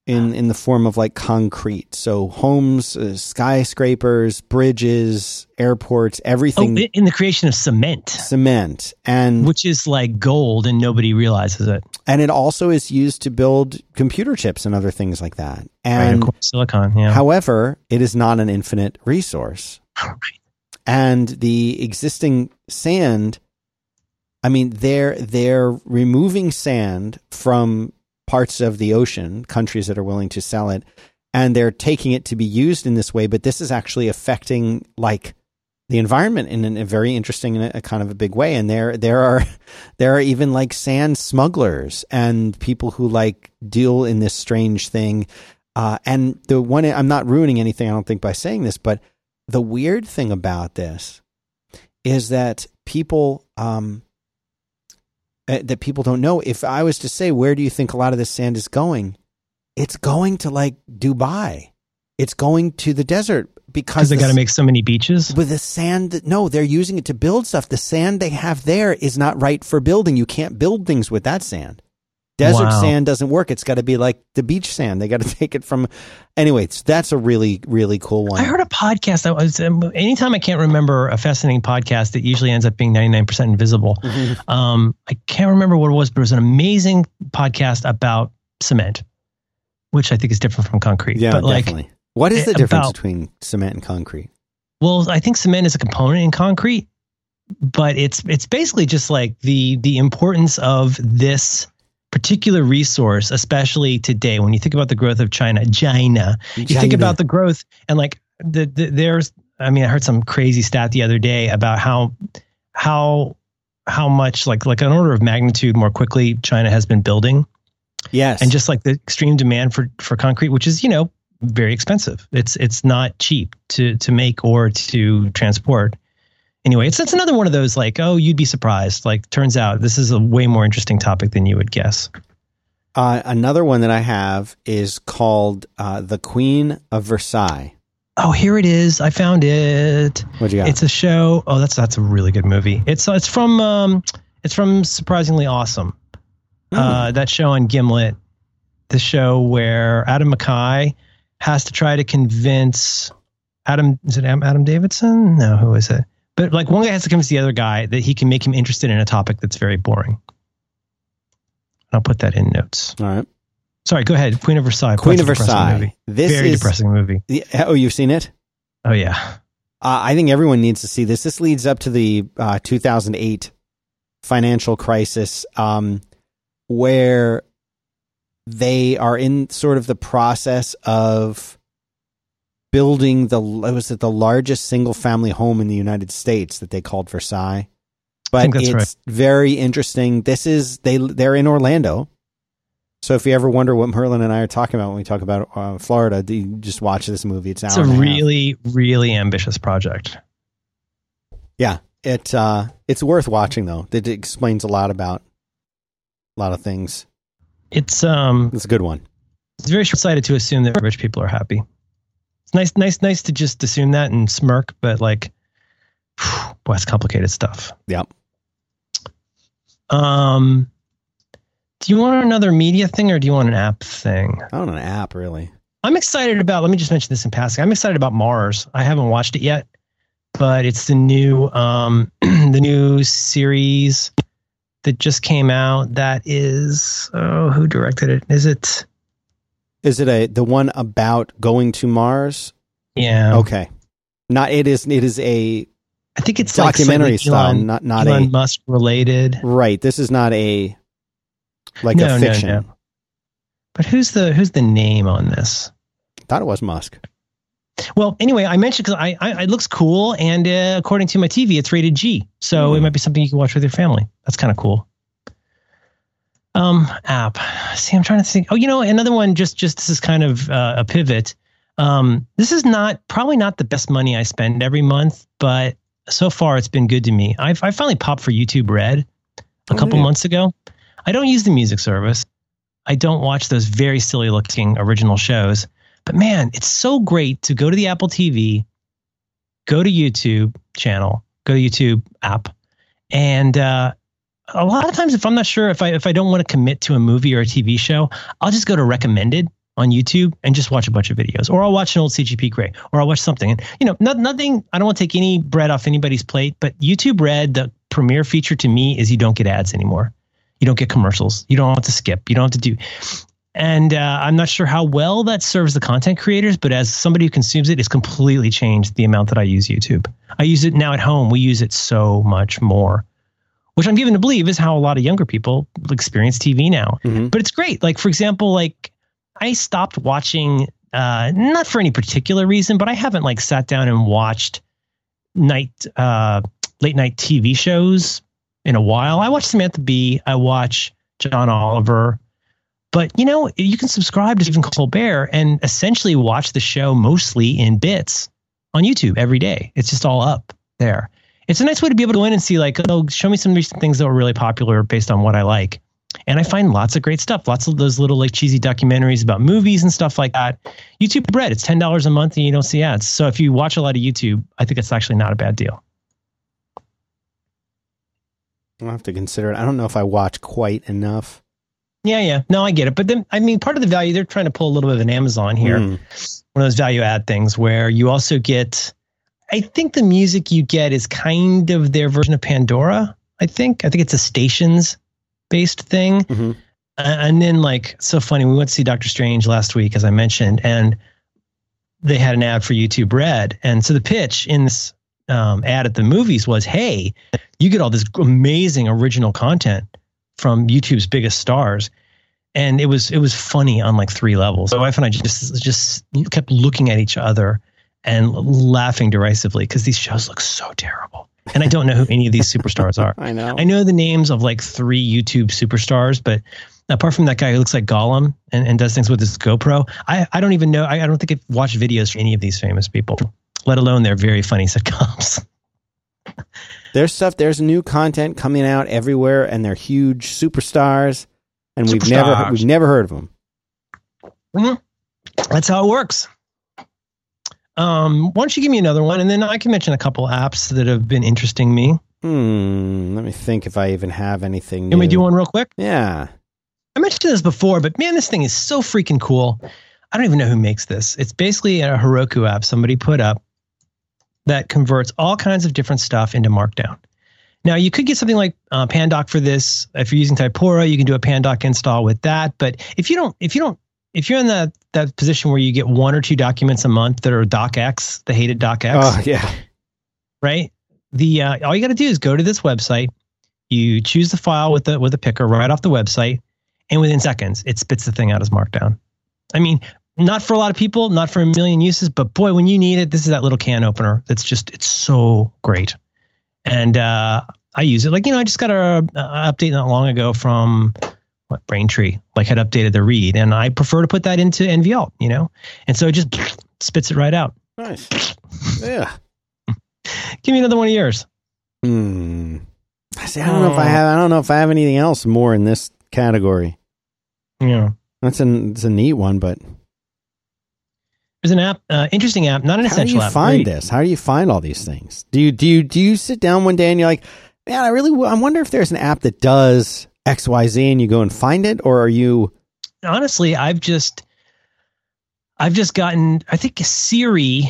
in in the form of like concrete so homes uh, skyscrapers bridges airports
Oh,
everything
in the creation of cement.
cement and
which is like gold and nobody realizes it.
and it also is used to build computer chips and other things like that
right,
and
of course, silicon. Yeah.
However, it is not an infinite resource. And the existing sand, I mean, they're they're removing sand from parts of the ocean, countries that are willing to sell it, and they're taking it to be used in this way. But this is actually affecting like the environment in a very interesting and a kind of a big way. And there there are there are even like sand smugglers and people who like deal in this strange thing. Uh, and the one I'm not ruining anything, I don't think, by saying this, but the weird thing about this is that people um, uh, that people don't know. If I was to say, where do you think a lot of this sand is going? It's going to like Dubai. It's going to the desert because
they
the
got to make so many beaches.
with the sand. No, they're using it to build stuff. The sand they have there is not right for building. You can't build things with that sand. Desert
Wow.
sand doesn't work. It's got to be like the beach sand. They got to take it from. Anyway, that's a really really cool one.
I heard a podcast that was um, anytime I can't remember a fascinating podcast that usually ends up being 99% invisible.
Mhm.
Um, I can't remember what it was, but it was an amazing podcast about cement, which I think is different from concrete.
Yeah,
but like,
definitely. What is the
eh,
difference
about-
between cement and concrete?
Well, I think cement is a component in concrete, but it's it's basically just like the the importance of this particular resource, especially today when you think about the growth of China. China, you think about the growth and like the, the there's. I mean, I heard some crazy stat the other day about how how how much like like an order of magnitude more quickly China has been building
Yes.
and just like the extreme demand for for concrete which is you know very expensive it's it's not cheap to to make or to transport anyway it's it's another one of those like oh you'd be surprised. Like turns out this is a way more interesting topic than you would guess.
Uh, another one that I have is called uh, The Queen of Versailles.
oh here it is. I found it.
What you got?
it's a show. Oh that's that's a really good movie. It's it's from um it's from surprisingly awesome.
Hmm.
uh that show on gimlet. The show where adam mckay has to try to convince adam is it adam davidson? No who is it but like one guy has to convince the other guy that he can make him interested in a topic that's very boring i'll put that in notes
All right.
sorry go ahead queen of versaillie
Queen of Versailles.
movie.
This
very
is
depressing movie
the- oh, you've seen it?
oh yeah
Uh, I think everyone needs to see this. This leads up to the uh, 2008 financial crisis, um, where they are in sort of the process of building the was it the largest single family home in the United States that they called Versailles. But it's
right.
very interesting. This is they they're in Orlando. So if you ever wonder what Merlin and I are talking about when we talk about uh, Florida, you just watch this movie. It's
it's a really really ambitious project
Yeah, it uh, it's worth watching though. It explains a lot about a lot of things.
it's um
It's a good one.
it's very short-sighted to assume that rich people are happy. It's nice, nice, nice to just assume that and smirk, but like, boy, it's complicated stuff.
Yep.
Um, do you want another media thing or do you want an app thing?
I don't know an app really.
I'm excited about. Let me just mention this in passing. I'm excited about Mars. I haven't watched it yet, but it's the new um the new series that just came out. That is oh, who directed it? Is it?
Is it a the one about going to Mars?
Yeah.
Okay. Not it is it is a
I think it's
documentary
like
style,
Elon,
not not
Elon
a
Musk related.
right. This is not a like
No,
a fiction.
no. But who's the who's the name on this?
Thought it was Musk.
Well, anyway, I mentioned because I, I it looks cool, and uh, according to my TV, it's rated G, so it
Hmm.
might be something you can watch with your family. That's kind of cool. Um, app. See, I'm trying to think. Oh, you know, another one. Just just this is kind of uh, a pivot. Um, this is not probably not the best money I spend every month, but so far it's been good to me. I've I finally popped for YouTube Red a
Oh,
couple
yeah.
months ago. I don't use the music service. I don't watch those very silly looking original shows. But man, it's so great to go to the Apple TV, go to YouTube channel, go to YouTube app, and uh, a lot of times if I'm not sure if I if I don't want to commit to a movie or a TV show, I'll just go to recommended on YouTube and just watch a bunch of videos, or I'll watch an old CGP Grey, or I'll watch something. And you know, not, nothing. I don't want to take any bread off anybody's plate, but YouTube Red, the premier feature to me is you don't get ads anymore. You don't get commercials. You don't have to skip. You don't have to do. And uh, I'm not sure how well that serves the content creators, but as somebody who consumes it, it's completely changed the amount that I use YouTube. I use it now at home. We use it so much more, which I'm given to believe is how a lot of younger people experience TV now.
Mhm.
But it's great. Like for example, like I stopped watching, uh, not for any particular reason, but I haven't like sat down and watched night, uh, late night TV shows in a while. I watch Samantha Bee. I watch John Oliver. But you know, you can subscribe to Stephen Colbert and essentially watch the show mostly in bits on YouTube every day. It's just all up there. It's a nice way to be able to go in and see, like, oh, show me some recent things that were really popular based on what I like. And I find lots of great stuff, lots of those little like cheesy documentaries about movies and stuff like that. YouTube Red, it's ten dollars a month and you don't see ads. So if you watch a lot of YouTube, I think it's actually not a bad deal.
I'll have to consider it. I don't know if I watch quite enough.
Yeah, yeah. No, I get it. But then, I mean, part of the value, they're trying to pull a little bit of an Amazon here.
Mm.
one of those value add things where you also get I think the music you get is kind of their version of Pandora. I think. I think it's a stations based thing.
Mhm.
Uh, and then like so funny, we went to see Doctor Strange last week, as I mentioned, and they had an ad for YouTube Red. And so the pitch in this um, ad at the movies was, hey, you get all this amazing original content from YouTube's biggest stars. And it was it was funny on like three levels. My wife and I just just kept looking at each other and laughing derisively because these shows look so terrible. And I don't know who any of these superstars are.
I know.
I know the names of like three YouTube superstars, but apart from that guy who looks like Gollum and, and does things with his GoPro, I, I don't even know. I, I don't think I've watched videos from any of these famous people, let alone their very funny sitcoms.
There's stuff. There's new content coming out everywhere, and they're huge superstars, and we've never we've never heard of them.
Mhm. That's how it works. Um, why don't you give me another one, and then I can mention a couple apps that have been interesting me.
Hmm. Let me think if I even have anything.
Can we do one real quick?
Yeah.
I mentioned this before, but man, this thing is so freaking cool. I don't even know who makes this. It's basically a Heroku app somebody put up that converts all kinds of different stuff into Markdown. Now, you could get something like uh, Pandoc for this. If you're using Typora, you can do a Pandoc install with that. But if you don't, if you don't, if you're in that that position where you get one or two documents a month that are DocX, the hated DocX,
Oh yeah.
right? The uh, all you got to do is go to this website. You choose the file with the with the picker right off the website, and within seconds, it spits the thing out as Markdown. I mean, not for a lot of people, not for a million uses, but boy, when you need it, this is that little can opener. That's just it's so great, and uh, I use it. Like you know, I just got a, a update not long ago from what Braintree, like had updated the read, and I prefer to put that into NVAlt, you know, and so it just spits it right out.
Nice. Yeah.
Give me another one of yours.
Hmm. I see. I don't know if I have. I don't know if I have anything else more in this category.
Yeah.
That's an. It's a neat one, but
There's an app, uh, interesting app, not an essential app.
how do you
app.
find this? How do you find all these things? Do you do you do you sit down one day and you're like, man, I really, w- I wonder if there's an app that does X Y Z, and you go and find it, or are you?
Honestly, I've just, I've just gotten. I think Siri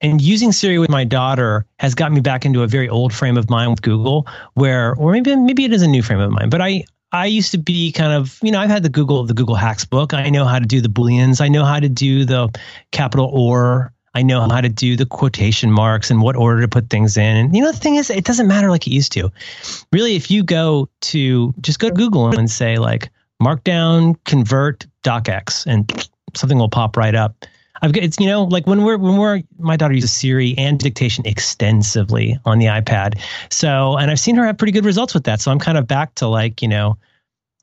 and using Siri with my daughter has got me back into a very old frame of mind with Google, where, or maybe maybe it is a new frame of mind. But I I used to be kind of, you know, I've had the Google the Google Hacks book. I know how to do the booleans. I know how to do the capital or. I know how to do the quotation marks and what order to put things in. And you know, the thing is, it doesn't matter like it used to. Really, if you go to just go to Google and say like Markdown convert docx, and something will pop right up. I've got it's you know like when we're when we're my daughter uses Siri and dictation extensively on the iPad. So and I've seen her have pretty good results with that. So I'm kind of back to like you know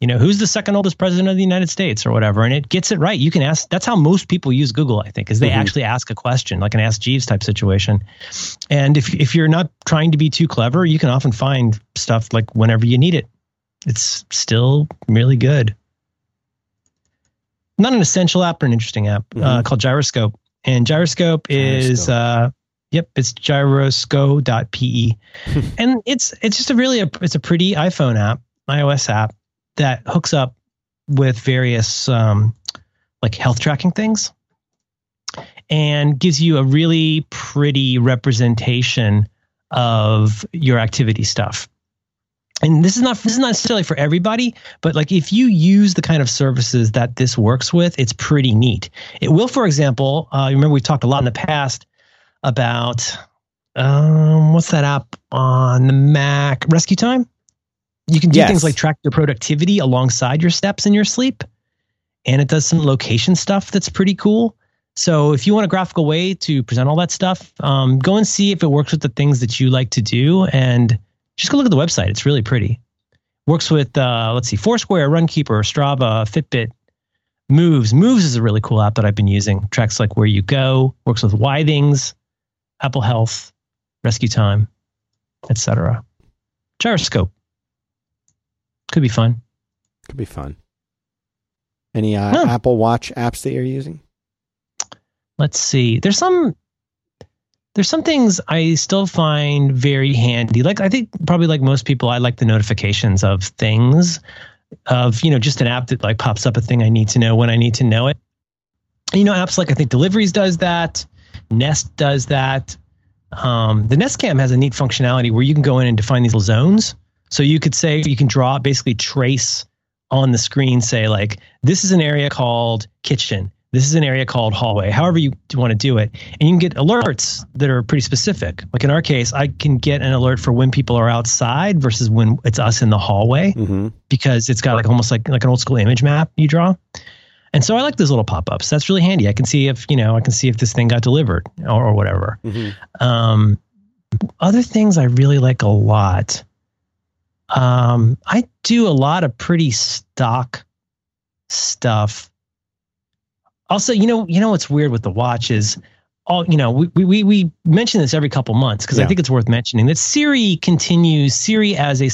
you know who's the second oldest president of the united states or whatever and it gets it right. You can ask that's how most people use google i think is they
Mhm.
actually ask a question like an ask jeeves type situation. And if, if you're not trying to be too clever you can often find stuff like whenever you need it. It's still really good. Not an essential app but an interesting app uh,
Mhm.
called gyroscope. And gyroscope, is uh yep it's gyrosco.pe and it's it's just a really a, it's a pretty iphone app ios app that hooks up with various um, like health tracking things and gives you a really pretty representation of your activity stuff. And this is not this is not necessarily for everybody but like if you use the kind of services that this works with it's pretty neat. It will for example uh, remember we talked a lot in the past about um, what's that app on the mac? Rescue time you can do
Yes.
things like track your productivity alongside your steps in your sleep and it does some location stuff that's pretty cool. So if you want a graphical way to present all that stuff um, go and see if it works with the things that you like to do and just go look at the website. It's really pretty. Works with uh, let's see foursquare runkeeper strava fitbit moves. Moves is a really cool app that i've been using. Tracks like where you go works with withings apple health rescue time etc gyroscope could be fun
Could be fun. Any uh,
Huh.
Apple Watch apps that you're using?
let's see there's some there's some things i still find very handy like i think probably like most people i like the notifications of things of you know just an app that like pops up a thing i need to know when i need to know it you know apps like i think deliveries does that nest does that um, the nest cam has a neat functionality where you can go in and define these little zones so you could say you can draw basically trace on the screen say like this is an area called kitchen this is an area called hallway however you want to do it and you can get alerts that are pretty specific like in our case i can get an alert for when people are outside versus when it's us in the hallway
Mm-hmm.
because it's got like almost like like an old school image map you draw and so i like those little pop-ups that's really handy i can see if you know i can see if this thing got delivered or, or whatever
Mm-hmm.
um, other things I really like a lot. Um, I do a lot of pretty stock stuff. Also, you know, you know what's weird with the watch is all you know, we we we mention this every couple months because I think it's worth mentioning that Siri continues Siri as a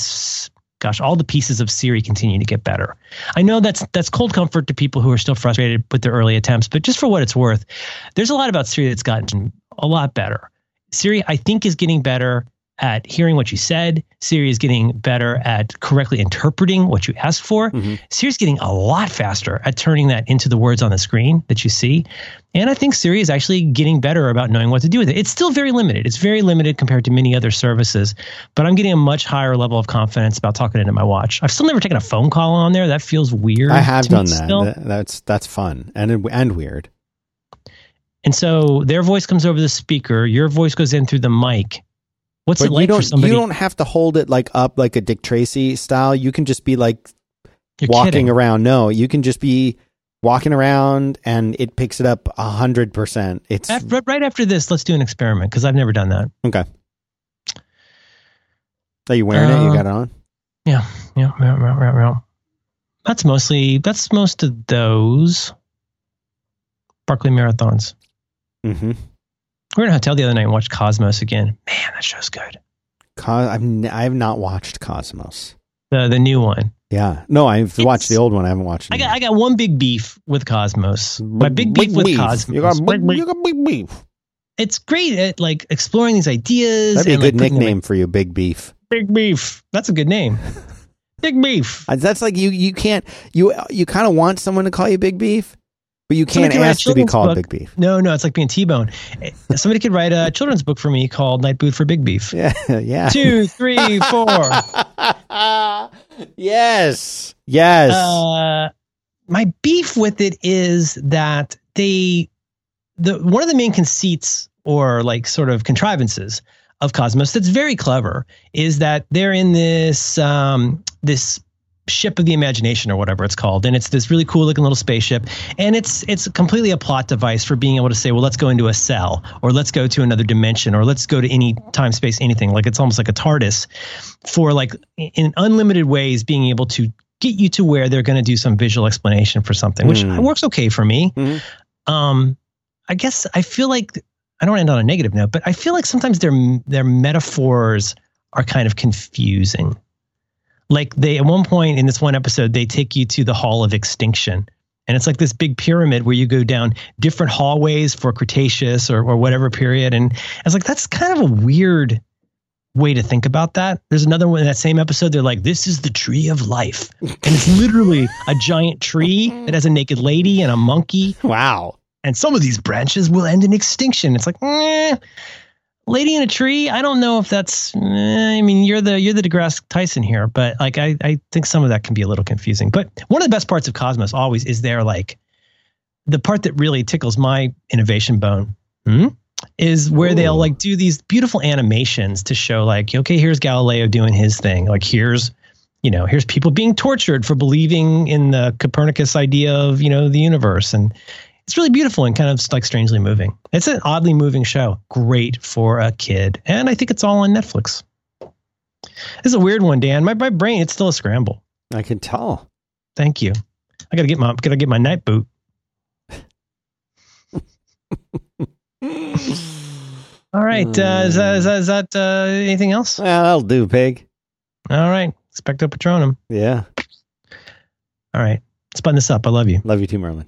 gosh, all the pieces of Siri continue to get better. I know that's that's cold comfort to people who are still frustrated with their early attempts, but just for what it's worth, there's a lot about Siri that's gotten a lot better. Siri, I think, is getting better at hearing what you said. Siri is getting better at correctly interpreting what you asked for.
Mhm.
is getting a lot faster at turning that into the words on the screen that you see. And I think Siri is actually getting better about knowing what to do with it. It's still very limited. It's very limited compared to many other services, but I'm getting a much higher level of confidence about talking into my watch. I've still never taken a phone call on there. That feels weird.
I have done that.
still.
That- That's that's fun and and weird.
And so their voice comes over the speaker, your voice goes in through the mic. What's
But
it like
you don't
for somebody?
you don't have to hold it like up like a Dick Tracy style. You can just be like
You're
walking
kidding.
around. No, you can just be walking around and it picks it up a hundred percent. It's
Af- right- after this, let's do an experiment because I've never done that.
okay. Are you wearing it?
Uh,
You got it on?
Yeah, yeah, yeah, yeah, yeah, yeah. That's mostly that's most of those Barkley marathons.
Mm-hmm.
We were in a hotel the other night and watched Cosmos again. Man, that show's good.
I've n- I have not watched Cosmos.
The the new one.
Yeah, no, I've
It's-
watched the old one. I haven't watched.
I got I got one big beef with Cosmos. My big beef with Cosmos.
You got big, you got big beef.
it's great at like exploring these ideas.
That'd be a
and, like,
good
them
nickname for you, Big Beef.
Big beef. That's a good name. big beef.
That's like you. You can't. You you kind of want someone to call you Big Beef, but you can't ask to be called
book.
Big Beef.
No, no, it's like being T-Bone. Eh, Somebody could write a children's book for me called Night Boot for Big Beef.
Yeah, yeah.
Two, three, four.
yes, yes.
Uh, my beef with it is that they the one of the main conceits or like sort of contrivances of Cosmos that's very clever is that they're in this um, this ship of the imagination or whatever it's called. And it's this really cool looking little spaceship. And it's it's completely a plot device for being able to say well let's go into a cell or let's go to another dimension or let's go to any time space anything. Like it's almost like a TARDIS for like in unlimited ways being able to get you to where they're going to do some visual explanation for something which
Mm.
works okay for me.
Mhm.
um i guess i feel like i don't end on a negative note but i feel like sometimes their their metaphors are kind of confusing like they at one point in this one episode they take you to the hall of extinction. And it's like this big pyramid where you go down different hallways for cretaceous or, or whatever period. And i was like that's kind of a weird way to think about that. There's another one in that same episode they're like this is the tree of life. And it's literally a giant tree that has a naked lady and a monkey.
Wow.
and some of these branches will end in extinction. It's like, eh, lady in a tree. I don't know if that's. eh, I mean, you're the you're the DeGrasse Tyson here, but like, I I think some of that can be a little confusing. But one of the best parts of Cosmos always is there like the part that really tickles my innovation bone. Hmm? Is where they'll like do these beautiful animations to show like, okay, here's Galileo doing his thing. Like here's you know, here's people being tortured for believing in the Copernicus idea of, you know, the universe. And it's really beautiful and kind of like strangely moving. It's an oddly moving show. Great for a kid. And I think it's all on Netflix. This is a weird one, Dan. My, my brain, it's still a scramble.
I can tell.
Thank you. I gotta get my gotta get my night boot. All right. Uh, is that, is that, is that uh, anything else?
Well, that'll do, pig.
All right. Expecto Patronum.
Yeah.
All right. Let's button this up. I love you.
Love you too, Merlin.